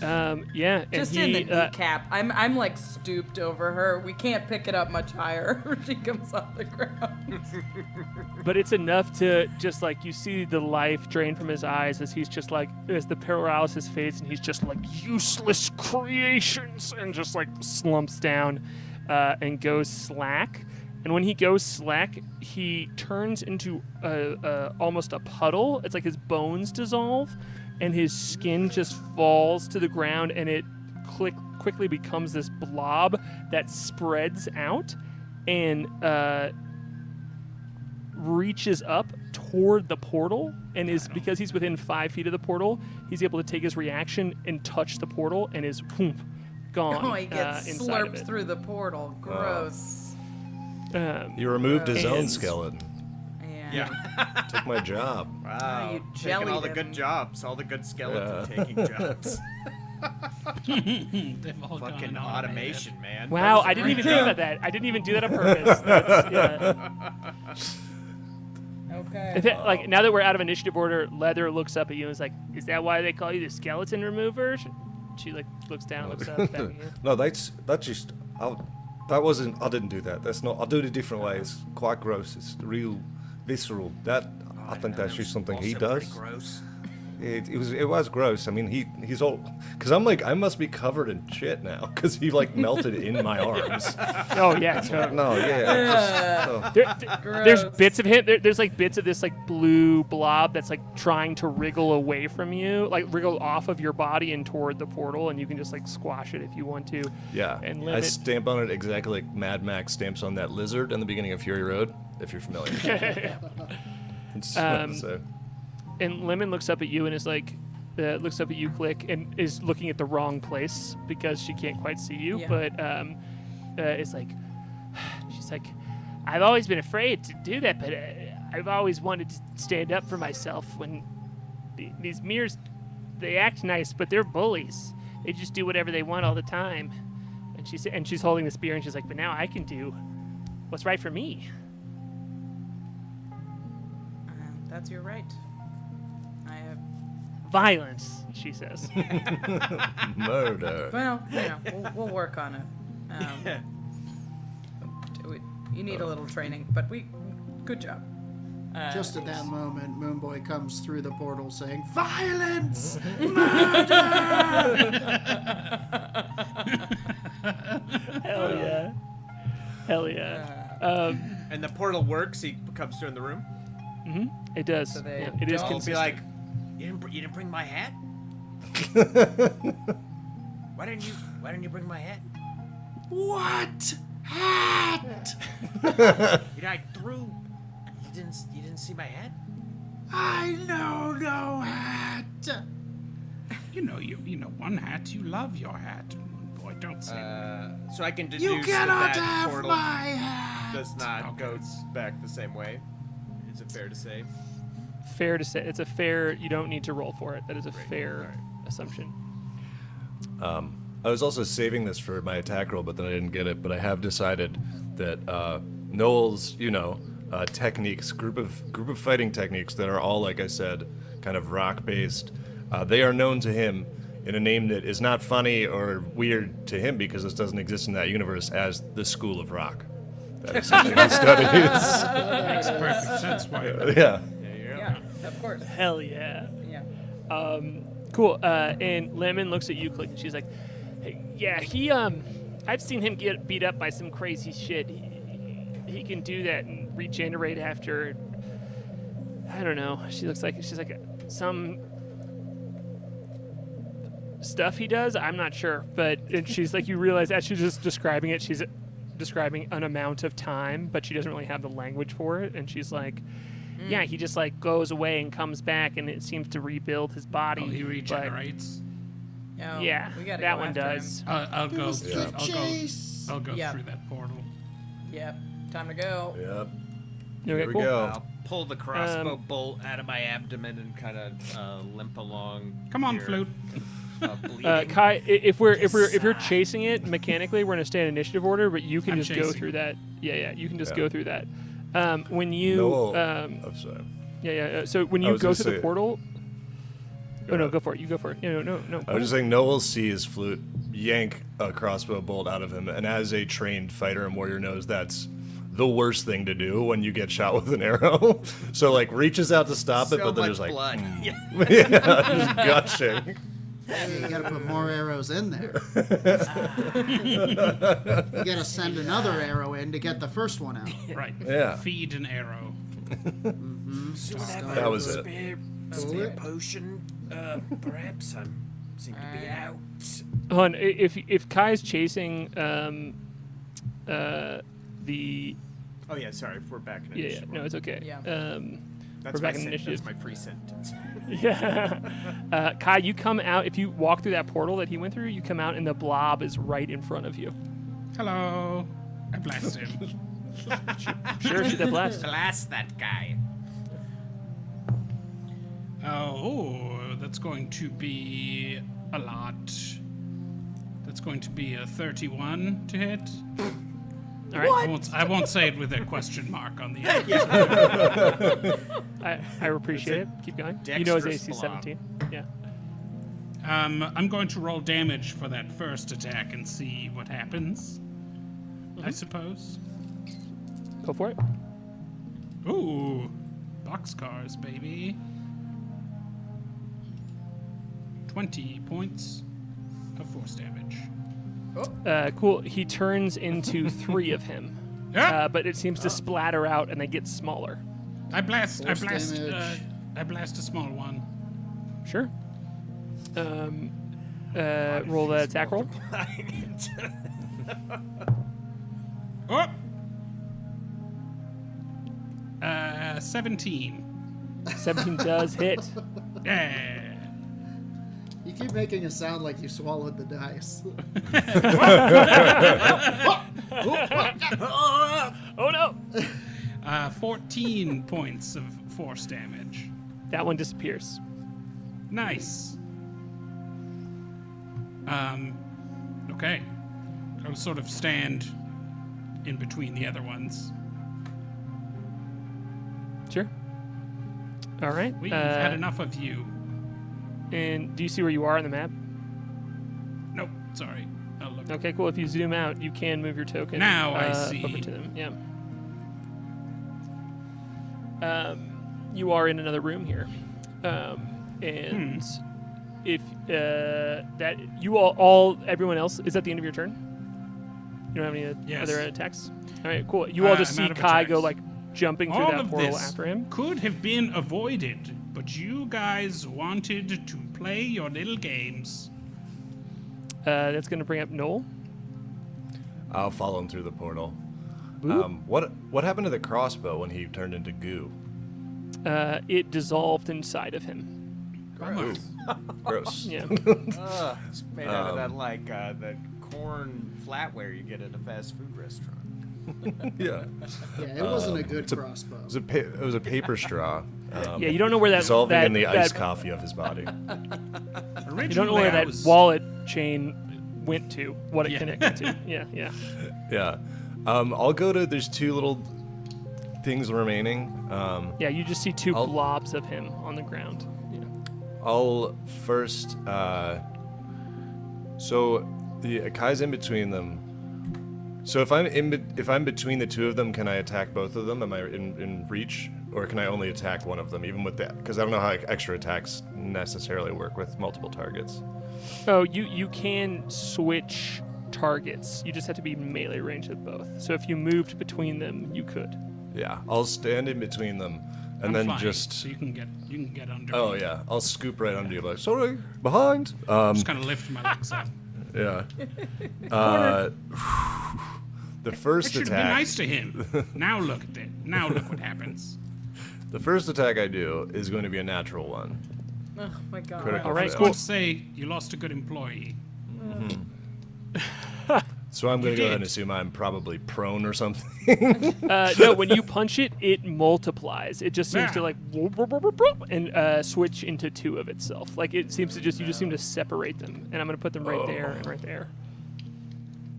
Um, yeah, just he, in the uh, kneecap. I'm I'm like stooped over her. We can't pick it up much higher. she comes off the ground. but it's enough to just like you see the life drain from his eyes as he's just like as the paralysis fades and he's just like useless creations and just like slumps down uh, and goes slack and when he goes slack he turns into a, a, almost a puddle it's like his bones dissolve and his skin just falls to the ground and it click, quickly becomes this blob that spreads out and uh, reaches up toward the portal and is because he's within five feet of the portal he's able to take his reaction and touch the portal and is whoomp, gone Oh, he uh, gets inside of slurped through the portal. Gross. Um, You removed his own And- skeleton. Yeah. Yeah. Took my job. Wow. Ah, you Taking all jellied the him. good jobs, all the good skeleton Yeah. taking jobs. they've all Fucking gone automation, man. wow, I didn't even think about that. I didn't even do that on purpose. That's, yeah. Okay. In like now that we're out of initiative order, Leather looks up at you and is like, "Is that why they call you the skeleton remover?" She, she like looks down, looks up back at you. No, that's that's just. I'll, that wasn't. I didn't do that. That's not. I'll do it a different way. It's quite gross. It's real visceral. That I think that's just something he does. gross. It, it was it was gross. I mean, he he's all because I'm like I must be covered in shit now because he like melted in my arms. Oh yeah, totally. No, yeah. just- oh. There, there- there's Gross. bits of him. There, there's like bits of this like blue blob that's like trying to wriggle away from you, like wriggle off of your body and toward the portal, and you can just like squash it if you want to. Yeah, And I limit. stamp on it exactly like Mad Max stamps on that lizard in the beginning of Fury Road, if you're familiar. It's- Um, so, and Lemon looks up at you and is like, uh, looks up at you, Klik, and is looking at the wrong place because she can't quite see you. Yeah. But um, uh, it's like, she's like, I've always been afraid to do that, but uh, I've always wanted to stand up for myself when the, these mirrors, they act nice, but they're bullies. They just do whatever they want all the time. And she's and she's holding the spear and she's like, but now I can do what's right for me. Um, that's your right. I have. Violence, she says. murder. Well, you know, we'll, we'll work on it. Um, we- you need a little training, but we. Good job. Uh, Just at that moment, Moonboy comes through the portal saying, Violence! Murder! Hell yeah. Hell yeah. Um, And the portal works. He comes through in the room. it does. So they Yeah, it is don't- be consistent. like, you didn't, br- you didn't bring my hat. why didn't you? Why didn't you bring my hat? What? Hat! You know, I threw. You didn't. You didn't see my hat. I know no hat! You know, you you know, one hat. You love your hat. Boy, don't say. Uh, so I can deduce You cannot that that have portal my hat! does not Okay. go back the same way. Is it fair to say? Fair to say. It's a fair. You don't need to roll for it. That is a fair alright. assumption. I was also saving this for my attack roll, but then I didn't get it. But I have decided that uh, Noel's, you know, uh, techniques, group of group of fighting techniques that are all, like I said, kind of rock based. Uh, they are known to him in a name that is not funny or weird to him because this doesn't exist in that universe as the School of Rock. That is something he studies. Makes perfect sense. Why? yeah. Of course. Hell yeah. Yeah. Um, cool. Uh, and Lemon looks at you, Klik, and she's like, hey, "Yeah, he um, I've seen him get beat up by some crazy shit. He, he can do that and regenerate after. I don't know. She looks like she's like some stuff he does. I'm not sure, but and she's like you realize as she's just describing it, she's describing an amount of time, but she doesn't really have the language for it, and she's like. Yeah, he just like goes away and comes back, and it seems to rebuild his body. Oh, he but- regenerates. No, yeah, we gotta that one does. Uh, I'll go. Just I'll keep go. chase. I'll go Yeah. through that portal. Yep. Time to go. Yep. Okay, Here we cool. go. I'll pull the crossbow Um, bolt out of my abdomen and kind of uh, limp along. Come on, here, flute. Uh. Uh, Kai, if we're if we're if you're chasing it mechanically, we're gonna stay in initiative order, but you can I'm just go chasing. through that. Yeah, yeah, you can just Yeah. go through that. Um, when you, Noel. um, I'm sorry. yeah, yeah. uh, So when I you was go gonna through the say- portal, oh no, ahead. go for it. You go for it. No, no, no. I was just saying, Noel sees Flute yank a crossbow bolt out of him, and as a trained fighter and warrior knows that's the worst thing to do when you get shot with an arrow. so like reaches out to stop it, so but then much there's like blood. Yeah. yeah, just gushing. Hey, you gotta put more arrows in there. you gotta send another arrow in to get the first one out. Right. Yeah. Feed an arrow. That was it. Spare, Cool spare it. potion, uh, perhaps. I seem to be out. Hold on, i- if if Kai's chasing um, uh, the Oh yeah, sorry. If we're back in yeah, yeah initiative. no, it's okay. Yeah. Um, that's we're back my in sen- initiative. That's my free sentence. Yeah. Uh, Kai, you come out. If you walk through that portal that he went through, you come out, and the blob is right in front of you. Hello. I blast him. Sure, shoot that blast. Blast that guy. Oh, that's going to be a lot. That's going to be a 31 to hit. All right. I won't, I won't say it with a question mark on the end. I, I appreciate it. Keep going. You know his dexterous AC blob. 17. Yeah. Um, I'm going to roll damage for that first attack and see what happens. I suppose. Go for it. Ooh, boxcars, baby. 20 points of force damage. Uh, cool. He turns into three of him, uh, but it seems to splatter out and they get smaller. I blast. Force I blast. Uh. I blast a small one. Sure. Um, uh, roll the attack roll. Oh. Uh, 17. 17 does hit. Yeah. You keep making it sound like you swallowed the dice. Oh no! Uh, 14 points of force damage. That one disappears. Nice. Um, okay. I'll sort of stand in between the other ones. Sure. All right. We've uh, had enough of you. And do you see where you are on the map? Nope, sorry. I'll look. Okay, cool. If you zoom out, you can move your token. Now I uh, see. Over to them. Yeah. Um, you are in another room here, um, and Hmm. if uh, that you all, all everyone else is at the end of your turn. You don't have any uh, Yes. other attacks. All right, cool. You all Uh, just see Kai go like jumping through All that portal after him. could have been avoided, but you guys wanted to play your little games. Uh, that's going to bring up Noel. I'll follow him through the portal. Um, what what happened to the crossbow when he turned into goo? Uh, it dissolved inside of him. Gross. Gross. Yeah. Ugh, it's made out of that like uh, that corn flatware you get at a fast food restaurant. yeah. Yeah, it wasn't a good it's a- crossbow. It was a pa- it was a paper straw. Um, yeah, you don't know where that dissolving that, in the that, ice coffee of his body. You don't know where that was, wallet chain went to, what it Yeah. connected to. Yeah, yeah. Yeah. Um, I'll go to. There's two little things remaining. Um, Yeah, you just see 2 I'll- blobs of him on the ground. Yeah. I'll first. Uh, so the Kai's in between them. So if I'm in, if I'm between the two of them, can I attack both of them? Am I in, in reach, or can I only attack one of them, even with that? Because I don't know how extra attacks necessarily work with multiple targets. Oh, you you can switch targets. You just have to be melee range of both. So if you moved between them, you could. Yeah, I'll stand in between them, and I'm then flying, just. so you can get you can get under. Oh me. yeah, I'll scoop right under you, like sorry, behind. Um, Just kind of lift my legs up. yeah. Uh, the I first should have been attack. nice to him. now look at it. Now look what happens. The first attack I do is going to be a natural one. Oh my god. Critical All right, I was fail. going to say you lost a good employee. So I'm going to go did. ahead and assume I'm probably prone or something. Uh, no, when you punch it, it multiplies. It just seems to like whoop, whoop, whoop, whoop, whoop, and uh, switch into two of itself. Like it seems to just you just seem to separate them. And I'm gonna put them right there and right there.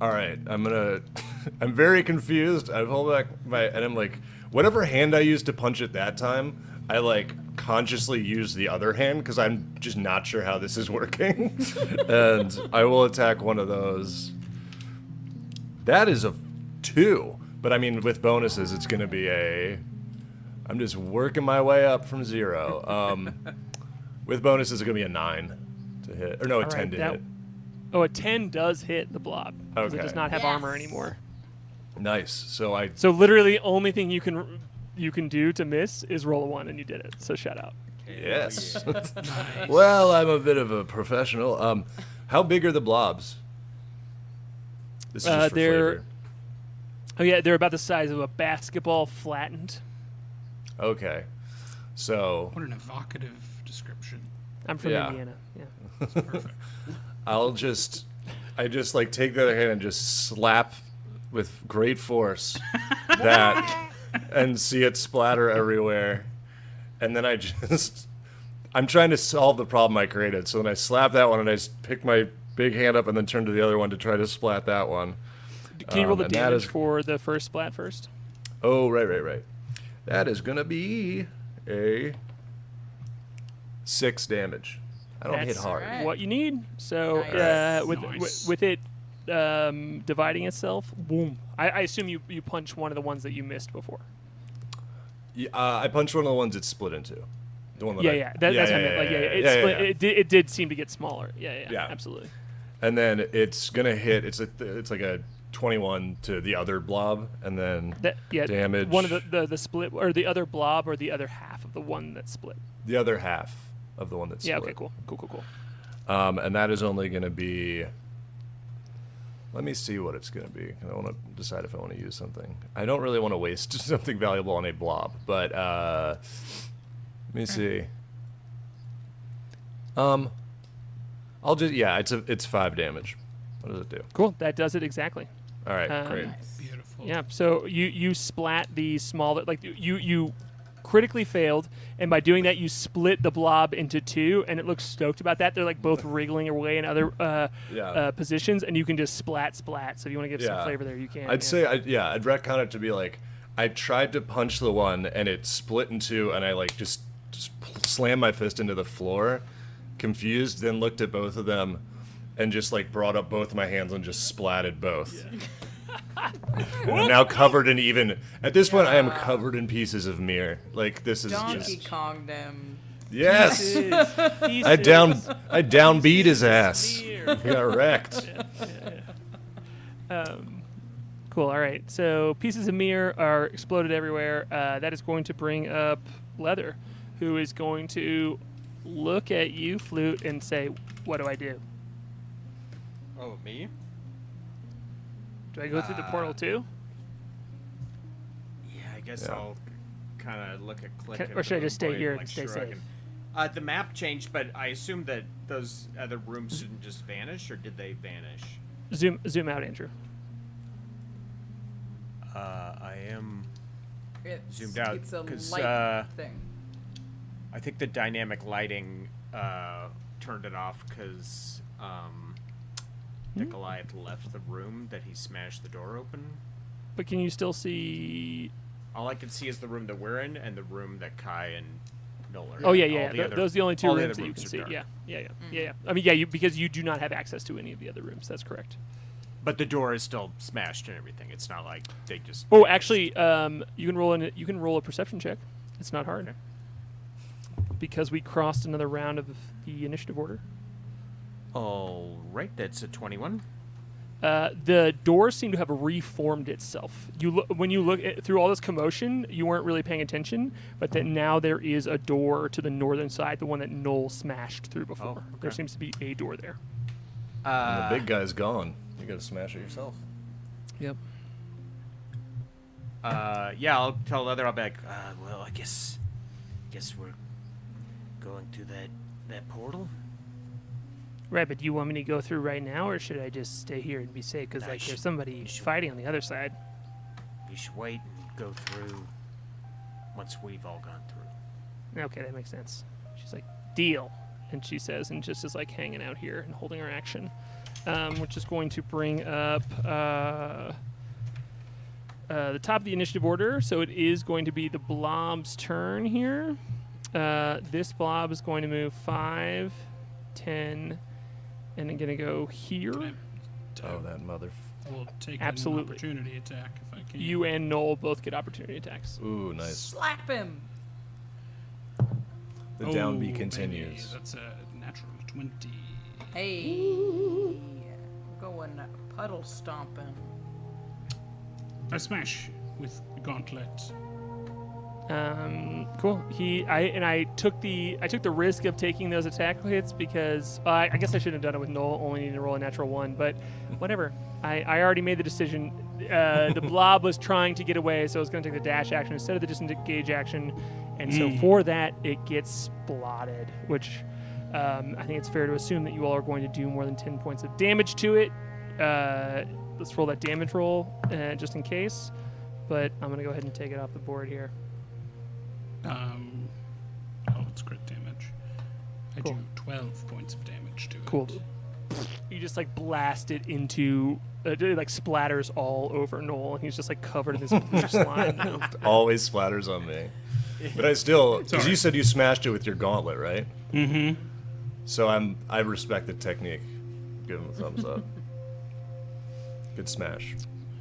All right, I'm gonna. I'm very confused. I pull back my and I'm like, whatever hand I used to punch it that time, I like consciously use the other hand because I'm just not sure how this is working, and I will attack one of those. That is a two, but I mean with bonuses, it's gonna be a. I'm just working my way up from zero. Um, with bonuses, it's gonna be a nine to hit, or no, a All ten right, to that- hit. Oh, a ten does hit the blob. 'cause It Okay. does not have Yes. armor anymore. Nice. So I So literally, only thing you can you can do to miss is roll a one, and you did it. So shout out. Yes. well, I'm a bit of a professional. Um, how big are the blobs? This is Uh, just for they're- flavor. Oh yeah, they're about the size of a basketball flattened. Okay. So What an evocative description. I'm from Yeah. Indiana. Yeah. Perfect. I'll just, I just like take the other hand and just slap with great force that, and see it splatter everywhere, and then I just, I'm trying to solve the problem I created. So then I slap that one and I pick my big hand up and then turn to the other one to try to splat that one. Can you roll Um, the and damage is- for the first splat first? Oh, right, right, right. That is gonna be a six damage. I don't hit hard. Alright. what you need. So Nice. uh, with, Nice. with with it um, dividing itself, boom. I, I assume you you punch one of the ones that you missed before. Yeah, uh, I punched one of the ones it's split into. The one that Yeah, I- yeah. That, that's what I meant. Like, yeah, yeah. It, yeah, split, yeah. It, did, it did seem to get smaller. Yeah, yeah, Yeah. absolutely. And then it's gonna hit. It's a, it's like a twenty-one to the other blob, and then That yeah. damage. One of the, the the split or the other blob or the other half of the one that split. the other half of the one Yeah. split. Okay. Cool. Cool. Cool. Cool. Um, and that is only gonna be. Let me see what it's gonna be. I want to decide if I want to use something. I don't really want to waste something valuable on a blob, but uh, let me see. Um, I'll just yeah, it's a it's five damage. What does it do? Cool. That does it exactly. All right, Um, great. Beautiful. Yeah. So you you splat the smaller like you you critically failed, and by doing that you split the blob into two, and it looks stoked about that. They're like both wriggling away in other uh, Yeah. uh, positions, and you can just splat splat. So if you want to give some flavor there, you can. I'd yeah. say, I, yeah, I'd retcon it to be like, I tried to punch the one and it split in two, and I like just, just slammed my fist into the floor, confused, then looked at both of them, and just like brought up both my hands and just splatted both. and I'm now covered in even. At this point, I am covered in pieces of mirror. Like this is Donkey just Kong them. yes. I down, I downbeat his ass. Spear. He got wrecked. Um, cool. All right. So pieces of mirror are exploded everywhere. Uh, that is going to bring up Leather, who is going to look at you, Flute, and say, "What do I do? Oh, me? Do I go through the portal too? Yeah, I guess Yeah. I'll kind of look at Klik. Can- at or should I the just stay point, here and like, stay sure I safe? can- Uh, the map changed, but I assume that those other rooms didn't just vanish, or did they vanish? Zoom, zoom out, Andrew. Uh, I am. It's, Zoomed out, It's a 'cause, light uh, thing. I think the dynamic lighting uh, turned it off because um, that Goliath left the room that he smashed the door open. But can you still see? All I can see is the room that we're in and the room that Kai and Noel are in. Oh yeah, All yeah. the th- other- those are the only two all the rooms that you can see. dark. Yeah, yeah, yeah, yeah, yeah. I mean, yeah, you because you do not have access to any of the other rooms. That's correct. But the door is still smashed and everything. It's not like they just. Oh, actually, um, you can roll an, you can roll a perception check. It's not hard Okay. because we crossed another round of the initiative order. All right, that's a twenty-one. Uh, the door seemed to have reformed itself. You look when you look at, through all this commotion, you weren't really paying attention, but that now there is a door to the northern side, the one that Noel smashed through before. There okay. seems to be a door there. And the big guy's gone. You gotta smash it yourself. Yep. Uh, yeah, I'll tell Leather. I'll be like, uh, well, I guess, guess we're going through that that portal. Right, but do you want me to go through right now, or should I just stay here and be safe? Because No, like there's somebody fighting on the other side. You should wait and go through once we've all gone through. Okay, that makes sense. She's like, deal. And she says, and just is like hanging out here and holding her action, um, which is going to bring up uh, uh, the top of the initiative order. So it is going to be the blob's turn here. Uh, this blob is going to move 5, 10, and I'm going to go here. Oh, that mother. We'll take Absolutely. an opportunity attack if I can. You and Noel both get opportunity attacks. Ooh, nice. Slap him. The Oh, downbeat baby, continues. That's a natural 20. Hey. We're going puddle stomping. I smash with gauntlet. Um, cool. He, I, and I took the, I took the risk of taking those attack hits because uh, I, I guess I shouldn't have done it with Noel. Only need to roll a natural one, but whatever. I, I already made the decision. Uh, the blob was trying to get away, so I was going to take the dash action instead of the disengage action, and so for that it gets blotted, which um, I think it's fair to assume that you all are going to do more than ten points of damage to it. Uh, let's roll that damage roll uh, just in case, but I'm going to go ahead and take it off the board here. Um, oh, it's crit damage. I Cool. do 12 points of damage to it. Cool. You just like blast it into, uh, it like splatters all over Noel, and he's just like covered in this blue slime. Always splatters on me. But I still, because Sorry. you said you smashed it with your gauntlet, right? Mm-hmm. So I'm, I respect the technique. Give him a thumbs up. Good smash.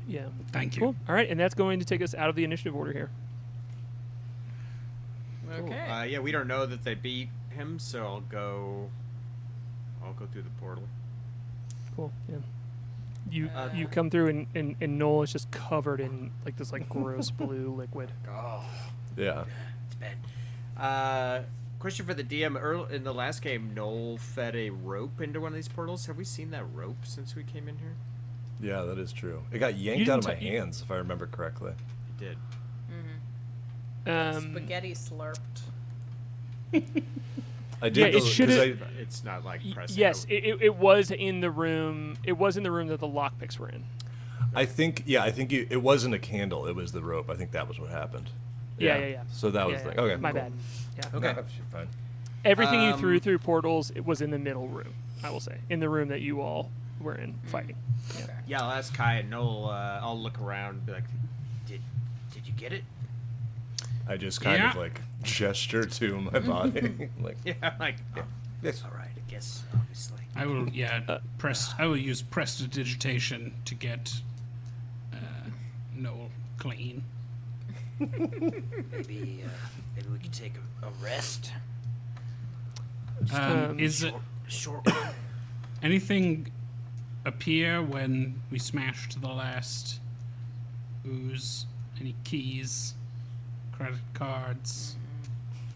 yeah. Thank you. Cool. All right, and that's going to take us out of the initiative order here. Okay. Uh, yeah, we don't know that they beat him, so I'll go. I'll go through the portal. Cool. Yeah. You Uh, you come through and, and, and Noel is just covered in like this like gross blue liquid. Oh, Yeah. it's bad. Uh, question for the DM. Earl in the last game, Noel fed a rope into one of these portals. Have we seen that rope since we came in here? Yeah, that is true. It got yanked out of my t- hands, if I remember correctly. It did. Um, Spaghetti slurped. I did. Yeah, it should've- I- it's not like y- pressing. yes, it, it, it was in the room. It was in the room that the lockpicks were in. I think, yeah, I think you, it wasn't a candle. It was the rope. I think that was what happened. Yeah, yeah, yeah. So that was Yeah, the yeah. okay. My cool. bad. Yeah. Okay. No, fine. Everything you threw Um, through portals, it was in the middle room. I will say, in the room that you all were in fighting. Yeah, I'll ask Kai and Noel. Uh, I'll look around. And be like, did did you get it? I just kind of like gesture to my body, like Yeah, like Yeah. Yes. All right, I guess obviously. I will, yeah, press. I will use prestidigitation to get uh, Noel clean. Maybe, uh, maybe we could take a, a rest. Um, um, is it Short anything appear when we smashed the last ooze? Any keys, credit cards?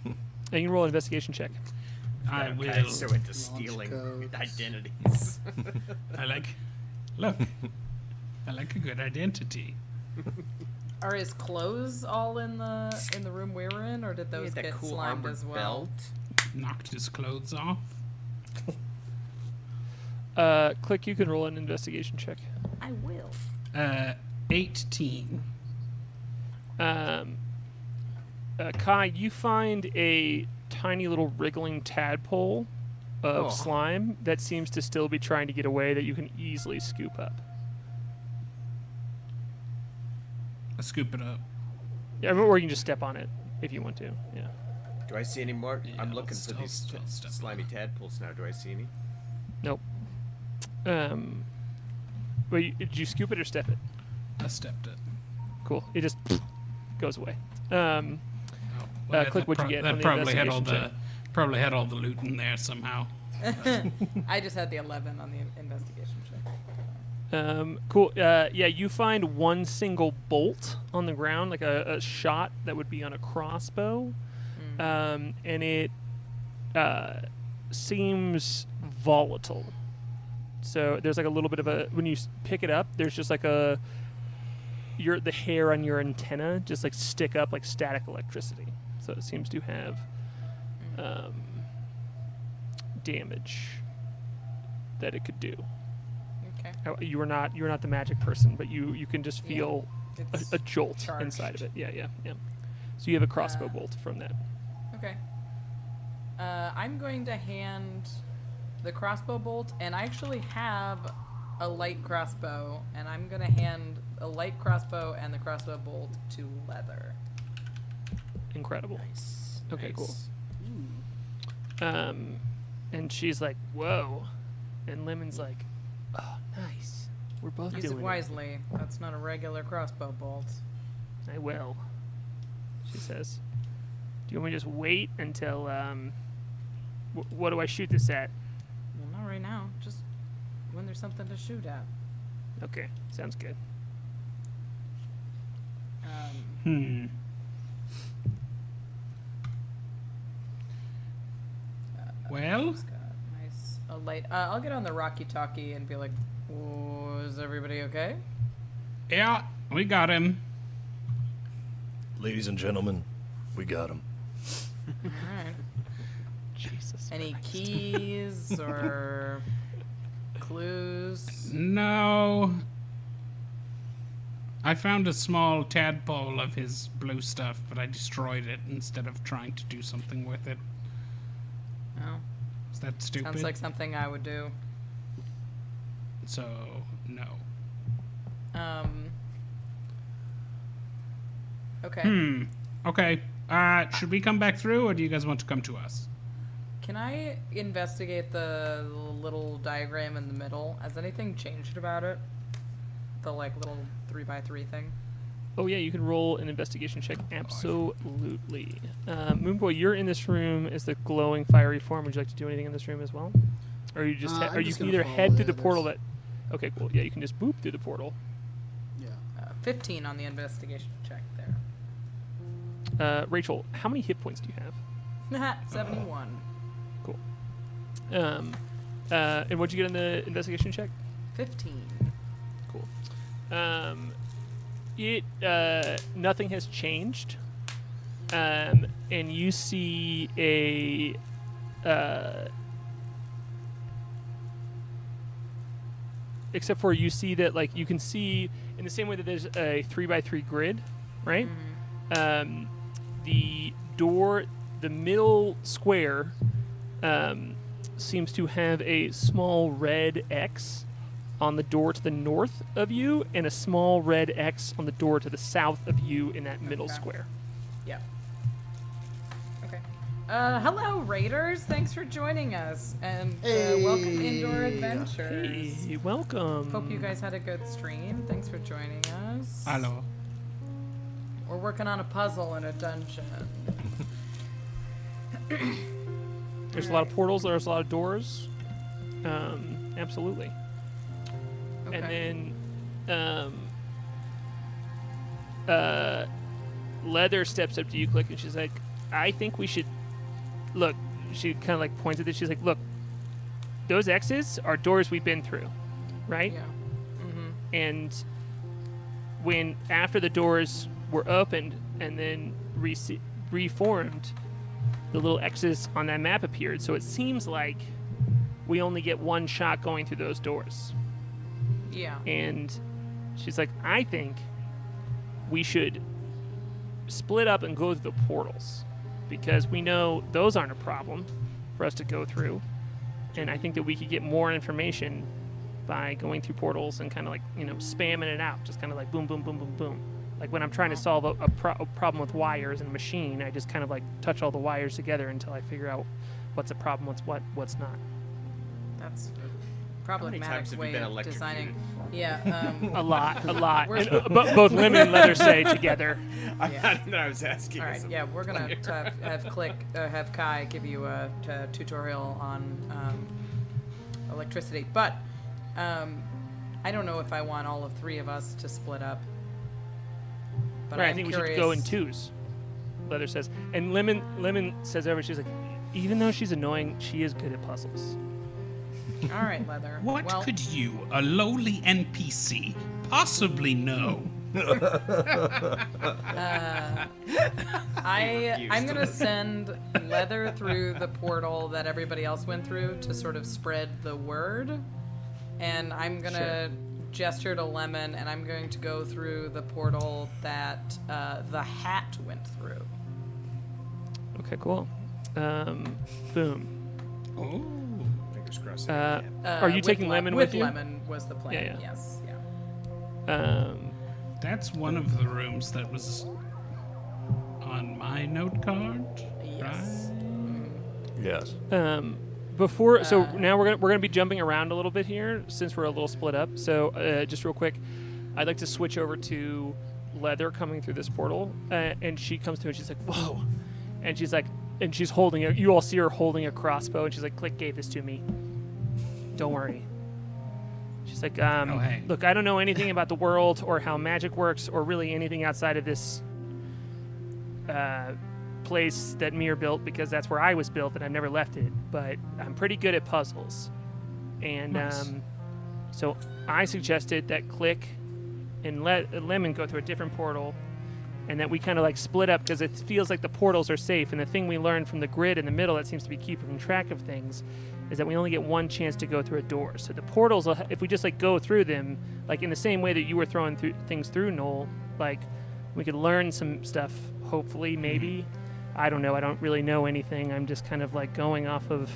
And you can roll an investigation check. I will. Kai's so into stealing codes. identities. I like. Look, I like a good identity. Are his clothes all in the in the room we were in, or did those get cool slimed as well? belt. Knocked his clothes off. Uh, Klik. You can roll an investigation check. I will. Uh, 18. Um, uh, Kai, you find a tiny little wriggling tadpole of Oh. slime that seems to still be trying to get away that you can easily scoop up. I scoop it up. Yeah, or you can just step on it if you want to. Yeah. Do I see any more? Yeah, I'm looking for these still step slimy tadpoles now. Do I see any? Nope. Um. Wait, did you scoop it or step it? I stepped it. Cool. It just goes away. Um. Uh, that click what you get That probably had all the investigation probably had all the loot in there somehow. I just had the 11 on the investigation check. Um, cool. Uh, yeah, you find one single bolt on the ground, like a, a shot that would be on a crossbow, um, and it uh, seems volatile. So there's like a little bit of a when you pick it up, there's just like a your the hair on your antenna just like stick up like static electricity. So it seems to have um, damage that it could do. Okay. You are not you are not the magic person, but you you can just feel It's a, a jolt inside of it. Yeah, yeah, yeah. So you have a crossbow Uh, bolt from that. Okay. Uh, I'm going to hand the crossbow bolt, and I actually have a light crossbow, and I'm going to hand a light crossbow and the crossbow bolt to Leather. Incredible. Nice. Okay, cool. nice. Um, and she's like, "Whoa," and Lemon's like, "Oh, nice. We're both Use it doing it." wisely. That's not a regular crossbow bolt. I will. She says. Do you want me to just wait until um? Wh- what do I shoot this at? Well, not right now. Just when there's something to shoot at. Okay, sounds good. Um, Hmm. Well, nice a light. Uh, I'll get on the Rocky Talkie and be like, "Oh, "Is everybody okay?" yeah, we got him. Ladies and gentlemen, we got him. All right. Jesus. Any keys or clues? No. I found a small tadpole of his blue stuff, but I destroyed it instead of trying to do something with it. That stupid? Sounds like something I would do. so no. Um. Okay. Hmm. Okay. Uh, should we come back through, or do you guys want to come to us? Can I investigate the little diagram in the middle? Has anything changed about it? The like little three by three thing. Oh yeah, you can roll an investigation check. Absolutely. Uh, Moonboy, you're in this room as the glowing fiery form. Would you like to do anything in this room as well, or you just Uh, he- I'm or you just can either head the through the portal others. that. Okay, cool. Yeah, you can just boop through the portal. Yeah. Uh, Fifteen on the investigation check there. Uh, Rachel, how many hit points do you have? Seventy-one. Cool. Um, uh, and what'd you get in the investigation check? Fifteen. Cool. Um, it uh, nothing has changed. Um, and you see a uh, except for you see that like you can see in the same way that there's a three by three grid, right? Um, the door, the middle square, um, seems to have a small red X on the door to the north of you, and a small red X on the door to the south of you in that middle Okay. square. Yeah. Okay. Uh, hello, Raiders. Thanks for joining us, and uh, welcome to Indoor Hey. Adventures. Hey, welcome. Hope you guys had a good stream. Thanks for joining us. Hello. We're working on a puzzle in a dungeon. There's a lot of portals. There's a lot of doors. Um, absolutely. Okay. And then, um, uh, Leather steps up to you, Klik, and she's like, "I think we should look." She kind of like points at this. She's like, "Look, those X's are doors we've been through, right? yeah. Mm-hmm. And when after the doors were opened and then re- reformed, the little X's on that map appeared. So it seems like we only get one shot going through those doors." Yeah. and she's like, I think we should split up and go through the portals because we know those aren't a problem for us to go through. and I think that we could get more information by going through portals and kind of like you know spamming it out, just kind of like boom, boom, boom, boom, boom. Like when I'm trying to solve a, a, pro- a problem with wires in a machine, I just kind of like touch all the wires together until I figure out what's a problem, what's what, what's not. That's problematic times have you way been of designing. Yeah. Um, A lot, a lot. We're- And, uh, bo- both lemon and leather say together. I, Yeah. I was asking. All as right, a yeah, we're gonna player. have, have Klik, uh, have Kai give you a, t- tutorial on um, electricity, but um, I don't know if I want all of three of us to split up. But right, I I'm think curious. we should go in twos. Leather says, and lemon lemon says over. She's like, even though she's annoying, she is good at puzzles. All right, Leather. What well, could you, a lowly NPC, possibly know? I I'm gonna send Leather through the portal that everybody else went through to sort of spread the word, and I'm gonna gesture to Lemon, and I'm going to go through the portal that uh, the Hat went through. Okay, cool. Um, boom. Oh. Fingers crossed. Uh, Uh, are you taking lem- lemon with with you? lemon was the plan. Yeah, yeah. Yes. Yeah. Um, That's one of the rooms that was on my note card. Yes. Yes. um, before, so Uh, now we're gonna we're gonna be jumping around a little bit here since we're a little split up. So uh, just real quick, I'd like to switch over to Leather coming through this portal, uh, and she comes through and she's like, "Whoa," and she's like, and she's holding a. You all see her holding a crossbow, and she's like, "Klik gave this to me. Don't worry." She's like, um, Oh, hey. "Look, I don't know anything about the world or how magic works, or really anything outside of this uh, place that Mir built because that's where I was built and I've never left it. But I'm pretty good at puzzles. And Nice. um, so I suggested that Klik and let Lemon go through a different portal and that we kind of like split up because it feels like the portals are safe. And the thing we learned from the grid in the middle that seems to be keeping track of things is that we only get one chance to go through a door. So the portals, if we just like go through them, like in the same way that you were throwing through things through Noel, like we could learn some stuff. Hopefully, maybe. I don't know. I don't really know anything. I'm just kind of like going off of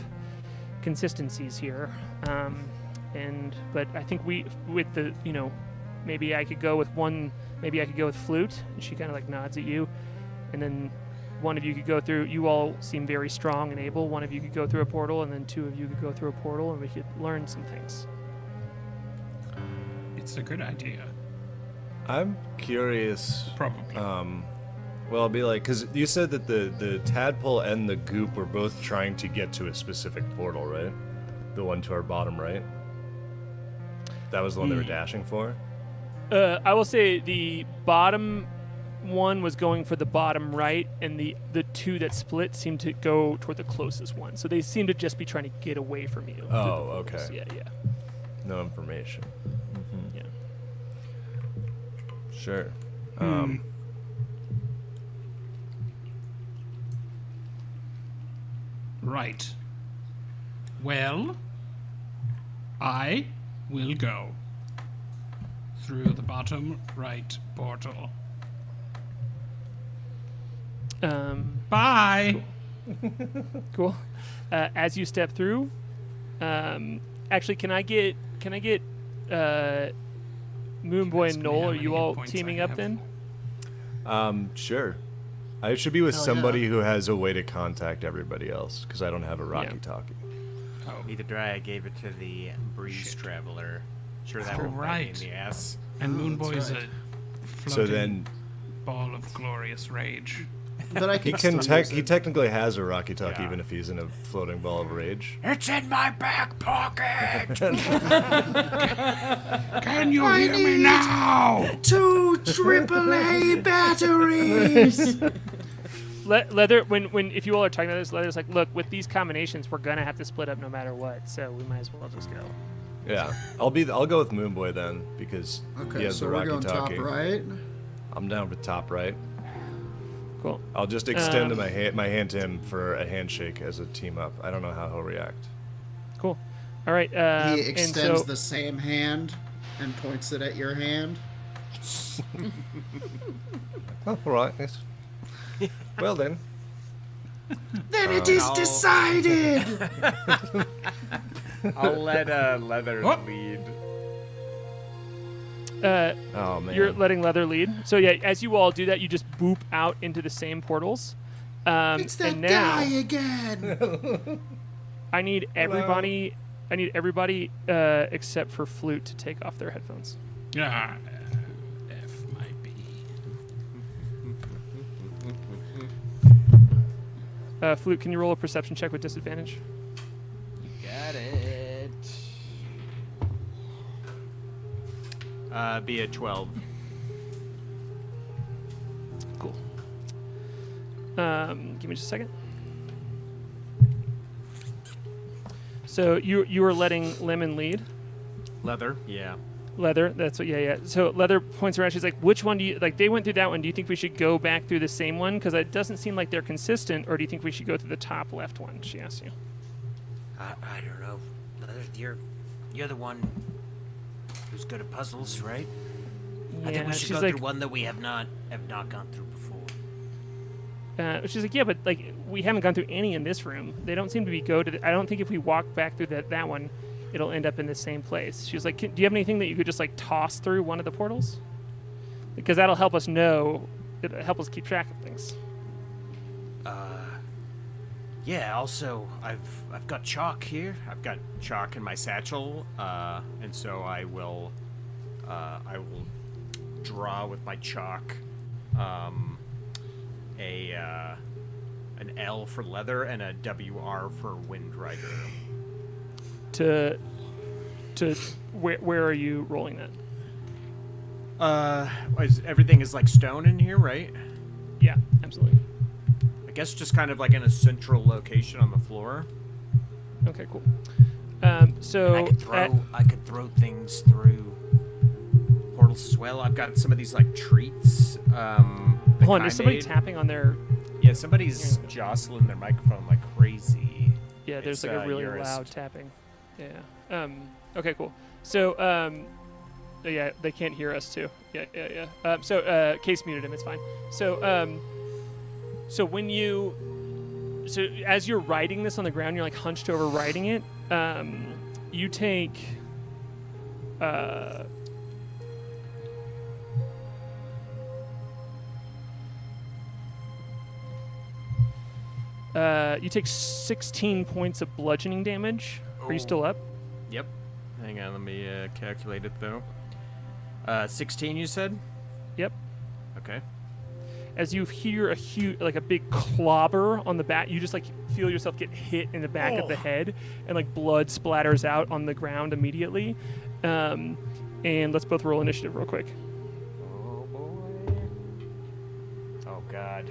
consistencies here. Um, and but I think we with the you know maybe I could go with one. Maybe I could go with flute. And she kind of like nods at you, and then one of you could go through. You all seem very strong and able. One of you could go through a portal, and then two of you could go through a portal, and we could learn some things. It's a good idea. I'm curious. Probably. Um, well, I'll be like, because you said that the the tadpole and the goop were both trying to get to a specific portal, right? The one to our bottom right. That was the one they were dashing for. Uh, I will say the bottom one was going for the bottom right, and the the two that split seemed to go toward the closest one. So they seem to just be trying to get away from you. Oh, portals. okay. Yeah, yeah, No information. yeah. Sure. Um, Right. Well, I will go through the bottom right portal. Um, Bye. cool. Uh, as you step through, um, actually, can I get can I get uh, Moonboy ask and me Noel? Are you all points I teaming up have. then? um, sure. I should be with Hell somebody yeah. who has a way to contact everybody else because I don't have a Rocky Yeah. Talkie. Oh, Neither do I. I gave it to the breeze traveler. Sure, that That's will bite me right. in the ass. and Oh, Moonboy's that's right. a So floating then ball of glorious rage. But I he can, can still tech use he technically has a Rocky Talk Yeah. even if he's in a floating ball of rage. It's in my back pocket. Can you hear me now? two AAA batteries. Le- Leather, when when if you all are talking about this, Leather's like, look, with these combinations, we're gonna have to split up no matter what. So we might as well just go. Yeah, I'll be I'll go with Moonboy then because he has so the we're Rocky going top right. I'm down for top right. Cool. I'll just extend Um, my hand my hand to him for a handshake as a team up. I don't know how he'll react. Cool. All right. Um, he and extends so, the same hand and points it at your hand. Oh, all right. Yes. well then, Then it is no. decided. I'll let uh, Leather Oh. lead. Uh, Oh man. You're letting Leather lead. So yeah, as you all do that, you just boop out into the same portals. Um, it's that and now guy again. I need everybody. I need everybody uh, except for Flute to take off their headphones. Ah, F might be. Uh, Flute, can you roll a perception check with disadvantage? Uh, be a 12. Cool. Um, give me just a second. So you you were letting Lemon lead. Leather? Yeah. Leather, that's what. Yeah, yeah. So Leather points around. She's like, "Which one do you like?" They went through that one. Do you think we should go back through the same one? Because it doesn't seem like they're consistent. Or do you think we should go through the top left one? She asks you. I, I don't know. Leather, You're, you're the one who's good at puzzles, right? I think Yeah, we should she's go like, through one that we have not have not gone through before. uh, she's like, yeah, but like we haven't gone through any in this room. They don't seem to be go to. The, I don't think if we walk back through that that one, it'll end up in the same place. She was like, do you have anything that you could just like toss through one of the portals? Because that'll help us know. It'll help us keep track of things. Uh, yeah. Also, I've I've got chalk here. I've got chalk in my satchel, uh, and so I will, uh, I will draw with my chalk, um, a uh, an L for leather and a WR for wind rider. To, to where where are you rolling that? Uh, is, everything is like stone in here, right? Yeah, absolutely. I guess just kind of like in a central location on the floor. Okay, cool. Um, so I could throw at- I could throw things through. Portals as well. I've got some of these like treats. Um, hold on, is somebody made. tapping on their? Yeah, somebody's jostling their microphone like crazy. Yeah, there's It's, like a uh, really loud tapping. Yeah. Um, okay, cool. So, um, yeah, they can't hear us too. Yeah, yeah, yeah. Um, so, uh, Case muted him. It's fine. So, um, so when you, so as you're writing this on the ground, you're like hunched over writing it. Um, you take, uh. Uh, you take 16 points of bludgeoning damage. Are you still up? Yep. Hang on, let me uh, calculate it though. Uh, 16, you said? Yep. Okay. As you hear a huge, like a big clobber on the back, you just like feel yourself get hit in the back of the head, and like blood splatters out on the ground immediately. Um, and let's both roll initiative real quick. Oh boy. Oh god.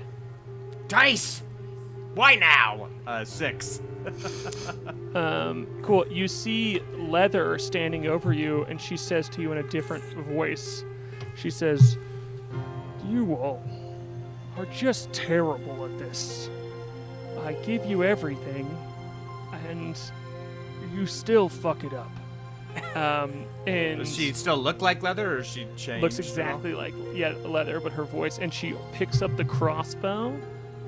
Dice. Why now? Uh, six. Um, cool. You see Leather standing over you, and she says to you in a different voice, she says, You all are just terrible at this. I give you everything, and you still fuck it up. Um, and Does she still look like leather, or she changed? looks exactly like yeah leather but her voice and she picks up the crossbow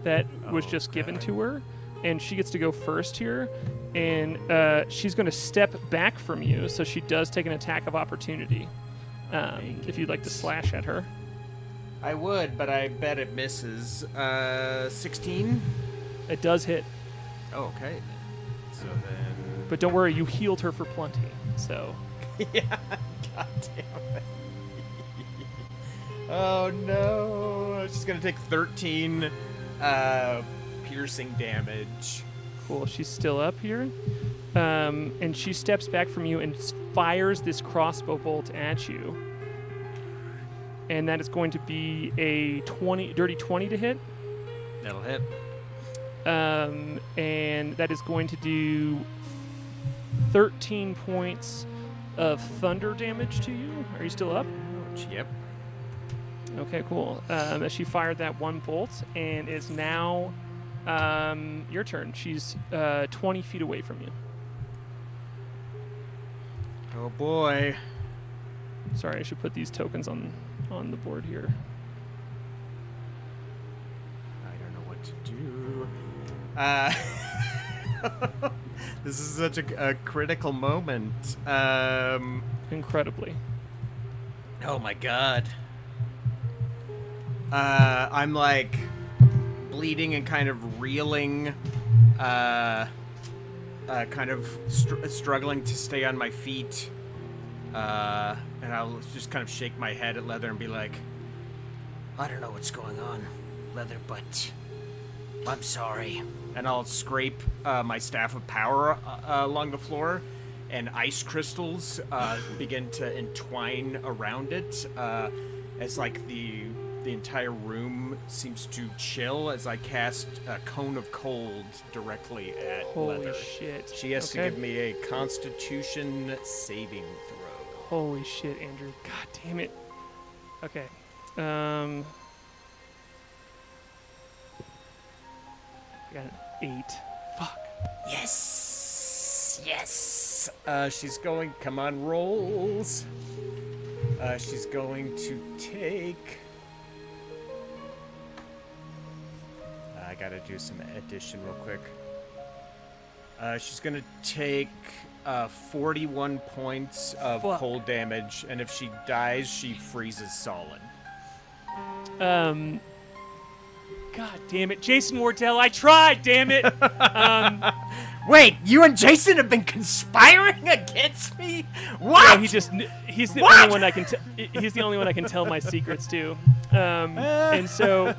that was Oh, just given to her and she gets to go first here and uh, she's going to step back from you so she does take an attack of opportunity um, if you'd like to slash at her I would, but I bet it misses. Uh, 16? it does hit Oh, okay. So then. but don't worry you healed her for plenty so yeah, god damn it. oh no. She's gonna take 13 uh, piercing damage. Cool. She's still up here. Um, and she steps back from you and fires this crossbow bolt at you. And that is going to be a 20, dirty 20 to hit. That'll hit. Um, and that is going to do 13 points of thunder damage to you. Are you still up? Yep. Okay, cool. Um, she fired that one bolt, and is now um, your turn. She's uh, 20 feet away from you. Oh boy. Sorry, I should put these tokens on on the board here. I don't know what to do. Uh, this is such a, a critical moment. Um, Incredibly. oh my god. Uh, I'm like bleeding and kind of reeling, uh, uh, kind of str- struggling to stay on my feet. Uh, and I'll just kind of shake my head at Leather and be like, I don't know what's going on, Leather, but I'm sorry. and I'll scrape uh, my staff of power uh, uh, along the floor, and ice crystals uh, begin to entwine around it uh, as like the the entire room seems to chill as I cast a cone of cold directly at Holy Leather. shit. She has Okay. to give me a Constitution saving throw. Holy shit, Andrew. God damn it. Okay. Um. I got an eight. Fuck. Yes, yes. Uh, she's going. Come on, rolls. Uh, she's going to take. I gotta do some addition real quick. Uh, she's gonna take uh, 41 points of Fuck. cold damage, and if she dies, she freezes solid. Um. God damn it, Jason Wardell! I tried. Damn it. um. Wait, you and Jason have been conspiring against me? What? Yeah, he just he's the What? only one I can t- he's the only one I can tell my secrets to. Um, and so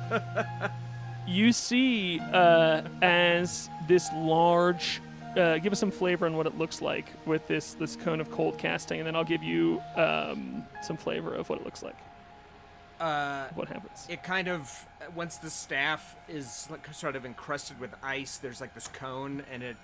you see uh, as this large uh, give us some flavor on what it looks like with this this cone of cold casting, and then I'll give you um, some flavor of what it looks like. uh, What happens? it kind of once the staff is like sort of encrusted with ice there's like this cone and it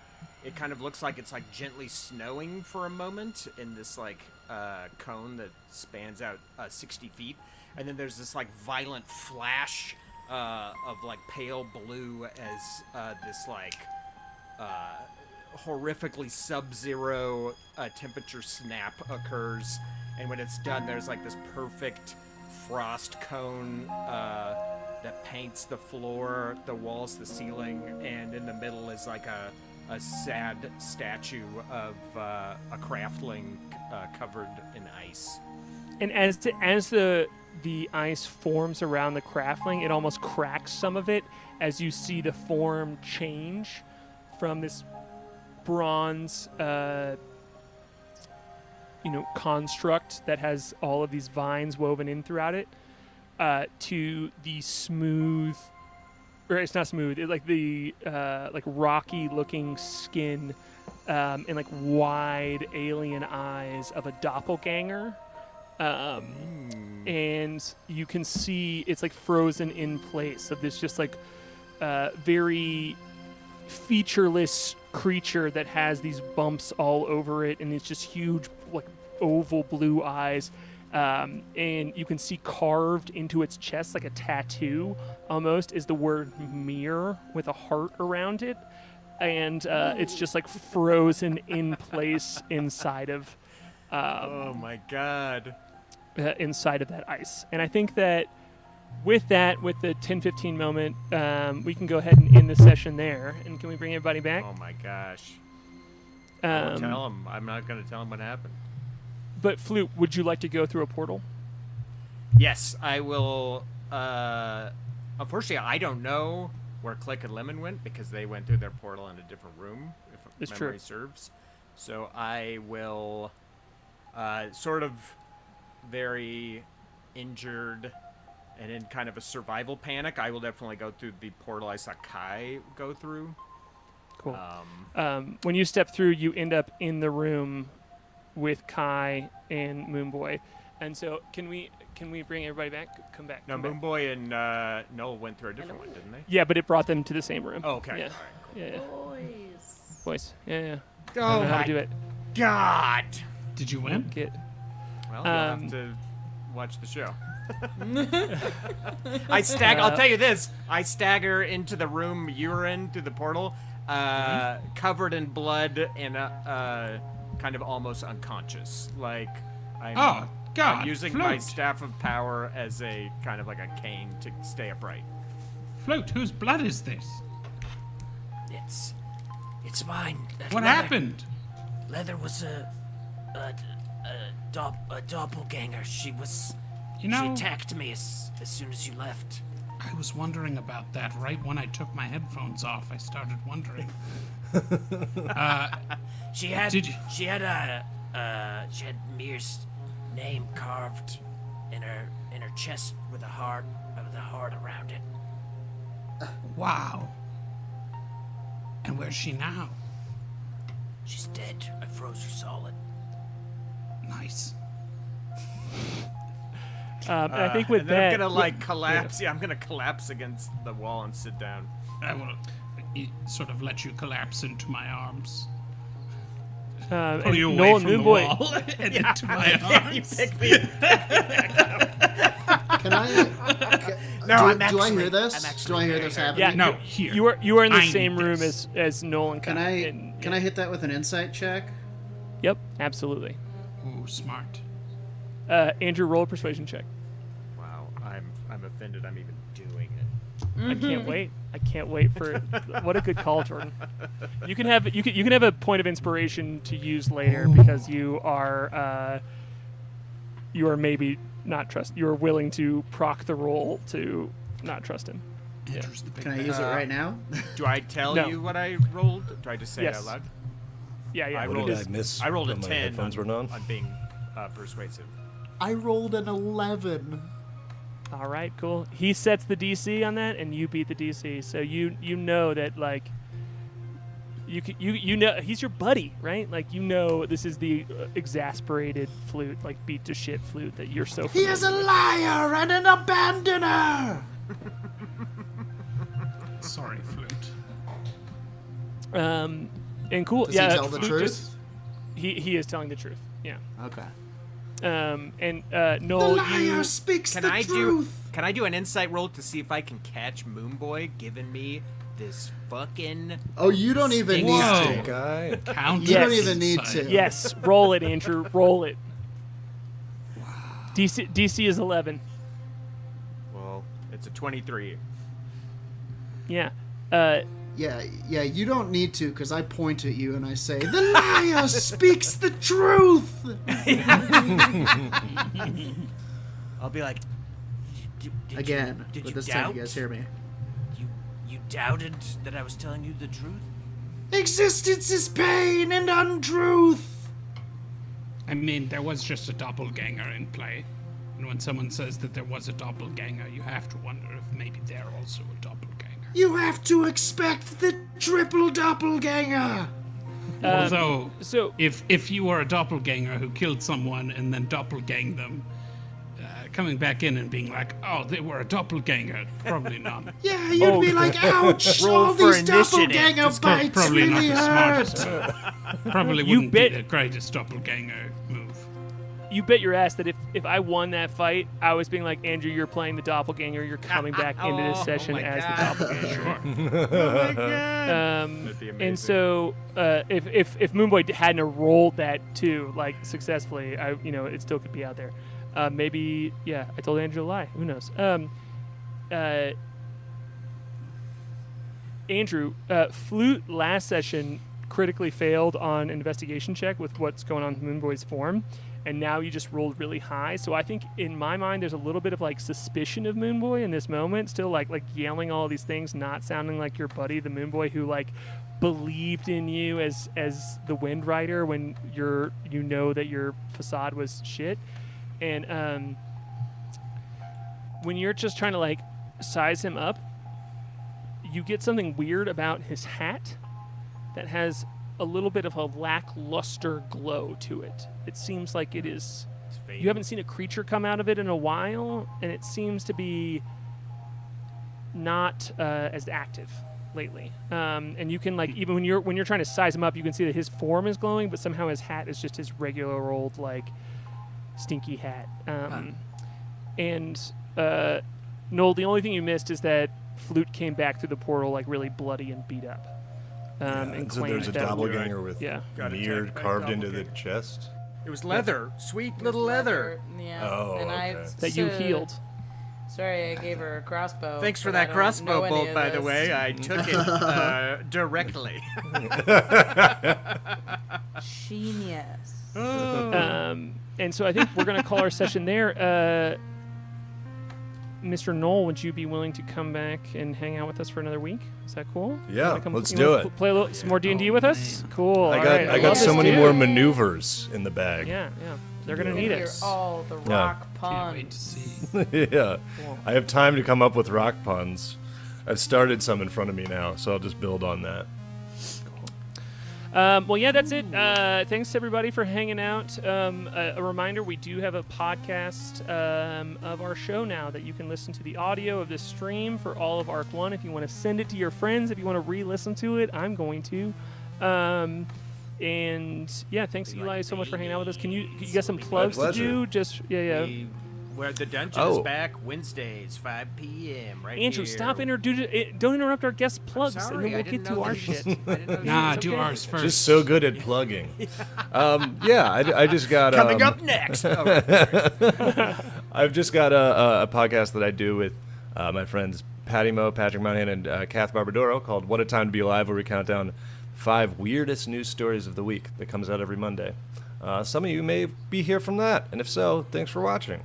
it kind of looks like it's like gently snowing for a moment in this like uh, cone that spans out uh, 60 feet and then there's this like violent flash uh, of like pale blue as uh, this like uh, horrifically sub-zero uh, temperature snap occurs and when it's done there's like this perfect frost cone uh, that paints the floor the walls the ceiling and in the middle is like a, a sad statue of uh, a craftling uh, covered in ice. And as the, as the the ice forms around the craftling, it almost cracks some of it as you see the form change from this bronze, uh, you know, construct that has all of these vines woven in throughout it, uh, to the smooth, or it's not smooth, it, like the uh, like rocky looking skin. Um, and like wide alien eyes of a doppelganger um, and you can see it's like frozen in place of this just like uh, very featureless creature that has these bumps all over it and it's just huge like oval blue eyes. Um, and you can see carved into its chest like a tattoo almost is the word mirror with a heart around it. And uh, it's just like frozen in place inside of um, oh my god. uh, inside of that ice. And I think that with that, with the 10 15 moment, um, we can go ahead and end the session there. And can we bring everybody back? oh my gosh Um, tell him i'm not going to tell him what happened but, Flute, would you like to go through a portal? Yes, I will. Uh, unfortunately, I don't know where Klik and Lemon went because they went through their portal in a different room, if It's true. memory serves. So I will, uh, sort of, very injured and in kind of a survival panic. I will definitely go through the portal I saw Kai go through. Cool. Um, Um, when you step through, you end up in the room with Kai and Moonboy. And so, can we can we bring everybody back? Come back. no, come back. Moonboy and uh, Noel went through a different one, didn't they? Yeah, but it brought them to the same room. Oh, okay. Yeah. All right, cool. Yeah, yeah. Boys. Voice. Yeah, yeah. I Oh don't know how my to do it. god! Did you win? Get. Well, you'll Um, have to watch the show. I stag. I'll tell you this: I stagger into the room you're in through the portal, uh, covered in blood and uh, uh, kind of almost unconscious. Like I'm, Oh, God. I'm using my staff of power as a kind of like a cane to stay upright. Float, whose blood is this? it's it's mine. That What leather- happened? Leather was a a, a, dop, a doppelganger. She was. You know- she attacked me as, as soon as you left. I was wondering about that right when I took my headphones off. I started wondering. She had Did you- she had a uh, she had Mir's name carved in her in her chest with a heart with a heart around it. Wow. And where's she now? She's dead. I froze her solid. Nice. Um, and I think with and then that, I'm gonna like collapse. Yeah, I'm gonna collapse against the wall and sit down. I will uh, sort of let you collapse into my arms. um, Pull you away Nolan from the Moonboy, wall and into my arms. Can I? Ca- No, do, I'm do I hear this? I'm do I hear this happening? yeah, No, you- here. You are you are in the I same room this. as as Nolan. Can I? and- Can I hit that with an insight check? Yep, absolutely. Ooh, smart. Uh, Andrew, roll a persuasion check. Wow, I'm I'm offended. I'm even doing it. I can't wait. I can't wait for what a good call, Jordan. You can have you can you can have a point of inspiration to use later because you are uh, you are maybe not trust you are willing to proc the roll to not trust him. Andrew's the big Can I bad. use it right now? Do I tell No. you what I rolled? Do I just say it out loud? Yeah, yeah. I What rolled. did I miss I rolled a when my headphones on, were on? on being uh, persuasive. I rolled an eleven. All right, cool. He sets the DC on that, and you beat the DC. So you you know that like you you you know he's your buddy, right? Like you know this is the uh, exasperated flute, like beat to shit flute that you're so. He is a familiar with. liar and an abandoner. Sorry, flute. Um, and cool. Does yeah, he tell the truth? just- he he is telling the truth. Yeah. Okay. Um, and uh, The liar you speaks Can the I truth. do? Can I do an insight roll to see if I can catch Moonboy giving me this fucking? Oh, you don't even need to. Guy. Count. You don't even need to. yes, roll it, Andrew, roll it. DC DC is eleven. Well, it's a twenty-three. Yeah. Uh, Yeah, yeah, you don't need to because I point at you and I say, The liar speaks the truth! I'll be like, "Did- did Again, You, did but you this doubt? time you guys hear me. You you doubted that I was telling you the truth? Existence is pain and untruth! I mean, there was just a doppelganger in play. And when someone says that there was a doppelganger, you have to wonder if maybe they're also a doppelganger. You have to expect the triple doppelganger! Although, so if if you were a doppelganger who killed someone and then doppelganged them, uh, coming back in and being like, "Oh, they were a doppelganger," probably not. Yeah, you'd be like, ouch! Roll all these doppelganger bites probably really not the hurt! smartest. Probably wouldn't bet- be the greatest doppelganger move. You bet your ass that if, if I won that fight, I was being like, Andrew, you're playing the doppelganger. You're coming back into this Oh, session my as God. the doppelganger. Sure. Oh my god! Um, That'd be and so uh, if, if if Moonboy hadn't have rolled that too, like successfully, I you know it still could be out there. Uh, maybe yeah, I told Andrew a lie. Who knows? Um, uh, Andrew, uh, flute last session critically failed on investigation check with what's going on with Moonboy's form, and now you just rolled really high. So I think in my mind there's a little bit of like suspicion of Moon Boy in this moment, still like like yelling all these things, not sounding like your buddy, the Moon Boy, who like believed in you as as the Wind Rider when you're you know that your facade was shit, and um, when you're just trying to like size him up, you get something weird about his hat that has a little bit of a lackluster glow to it. It seems like it is. You haven't seen a creature come out of it in a while, and it seems to be not uh, as active lately. Um, and you can like even when you're when you're trying to size him up, you can see that his form is glowing, but somehow his hat is just his regular old like stinky hat. Um, And uh, Noel, the only thing you missed is that Flute came back through the portal like really bloody and beat up. Um, and so claimed there's a that- doppelganger with Yeah. Got mirror attacked by a carved into the doppelganger. chest. It was leather, sweet little leather. Yeah. Oh, and I okay. that you so- healed. Sorry, I gave her a crossbow. Thanks for but I that don't crossbow any bolt, of by the this. way. I took it uh, directly. Genius. Um, and so I think we're going to call our session there. Uh, Mr. Knoll, would you be willing to come back and hang out with us for another week? Is that cool? You Yeah, come- let's do it. Play a little, some more D and D oh, with us. Cool. I got right, I love got so many dude. more maneuvers in the bag. Yeah, yeah. They're gonna need You're it. all the Yeah. rock Can't wait to puns. see. yeah. I have time to come up with rock puns. I've started some in front of me now, so I'll just build on that. Um, well, yeah, that's it. Uh, thanks everybody for hanging out. Um, a, a reminder: we do have a podcast um, of our show now that you can listen to the audio of this stream for all of Arc One. If you want to send it to your friends, if you want to re-listen to it, I'm going to. Um, and yeah, thanks Eli so much for hanging out with us. Can you you got some plugs to do? Just yeah, yeah. We- where the dungeon Oh. is back Wednesdays, 5 p.m. Right Andrew, here. stop introduce. it- Don't interrupt our guest plugs, and then we'll get to our shit. I didn't know you Nah, do okay. ours first. Just so good at plugging. um, yeah, I, I just got Coming um, up next. Oh, right. I've just got a, a, a podcast that I do with uh, my friends Patty Mo, Patrick Monahan, and uh, Kath Barbadoro called "What a Time to Be Alive," where we count down five weirdest news stories of the week that comes out every Monday. Uh, some of you may be here from that, and if so, thanks for watching.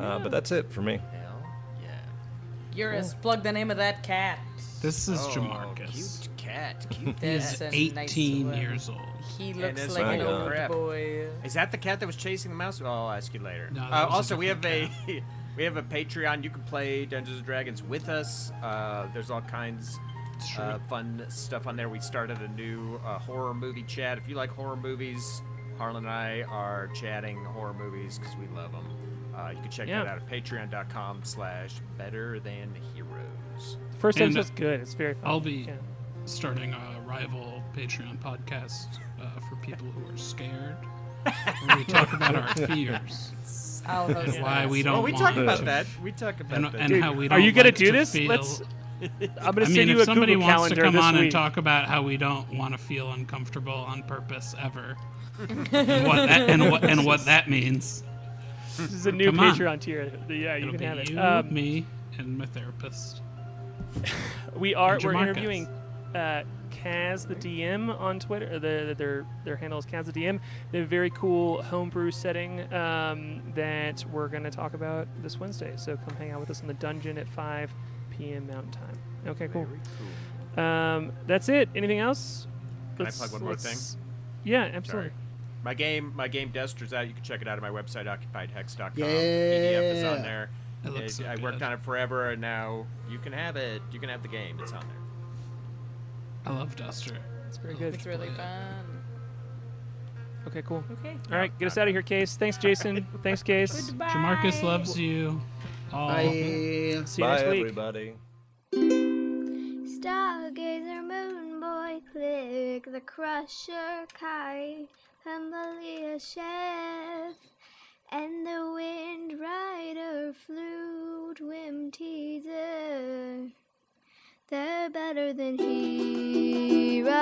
Uh, but that's it for me. Hell yeah. Urist, plug the name of that cat. This is Oh, Jamarcus. Cute cat. Cute This cat. is nice 18 years old. He looks like like an old crap. boy. Is that the cat that was chasing the mouse? Oh, I'll ask you later. No, uh, also, we have a we have a Patreon. You can play Dungeons and Dragons with us. Uh, there's all kinds It's uh, fun stuff on there. We started a new uh, horror movie chat. If you like horror movies, Harlan and I are chatting horror movies because we love them. Uh, you can check Yeah. that out at patreon.com slash better than heroes. First And, episode's good. It's very fun. I'll be Yeah. starting a rival Patreon podcast uh, for people who are scared. where we talk about our fears I'll host and why we don't Oh, we talk about to- that. We talk about and, that. and Dude, how we are don't are you gonna do this? Feel, Let's. I'm gonna I send mean, you if a somebody Google wants to come on week. and talk about how we don't want to feel uncomfortable on purpose ever, and what that, and what and what that means, This is a new Come on. Patreon tier. Yeah, you it'll can be have it. you, Um, me, and my therapist. we are. and We're Jamarcus. interviewing uh, Kaz the DM on Twitter. uh, The, their their handle is Kaz the DM. They have a very cool homebrew setting um, that we're going to talk about this Wednesday. So come hang out with us in the dungeon at 5 p.m. Mountain Time. Okay, cool. Um, that's it. Anything else? Can I plug one more thing? Yeah, absolutely. Sorry. My game, my game Duster's out. You can check it out at my website, occupiedhex.com. Yeah. PDF is on there. It looks so I worked on it forever, and now you can have it. You can have the game. It's on there. I love Duster. It's very good. It's really fun. Okay, cool. Okay. All right, get us out of here, Case. Thanks, Jason. Thanks, Case. Goodbye. Jamarcus loves you. all. Bye. See you Bye, next week. everybody. Stargazer moon boy, Klik the crusher kite, Humblia chef, and the wind rider flute whim teaser. They're better than heroes.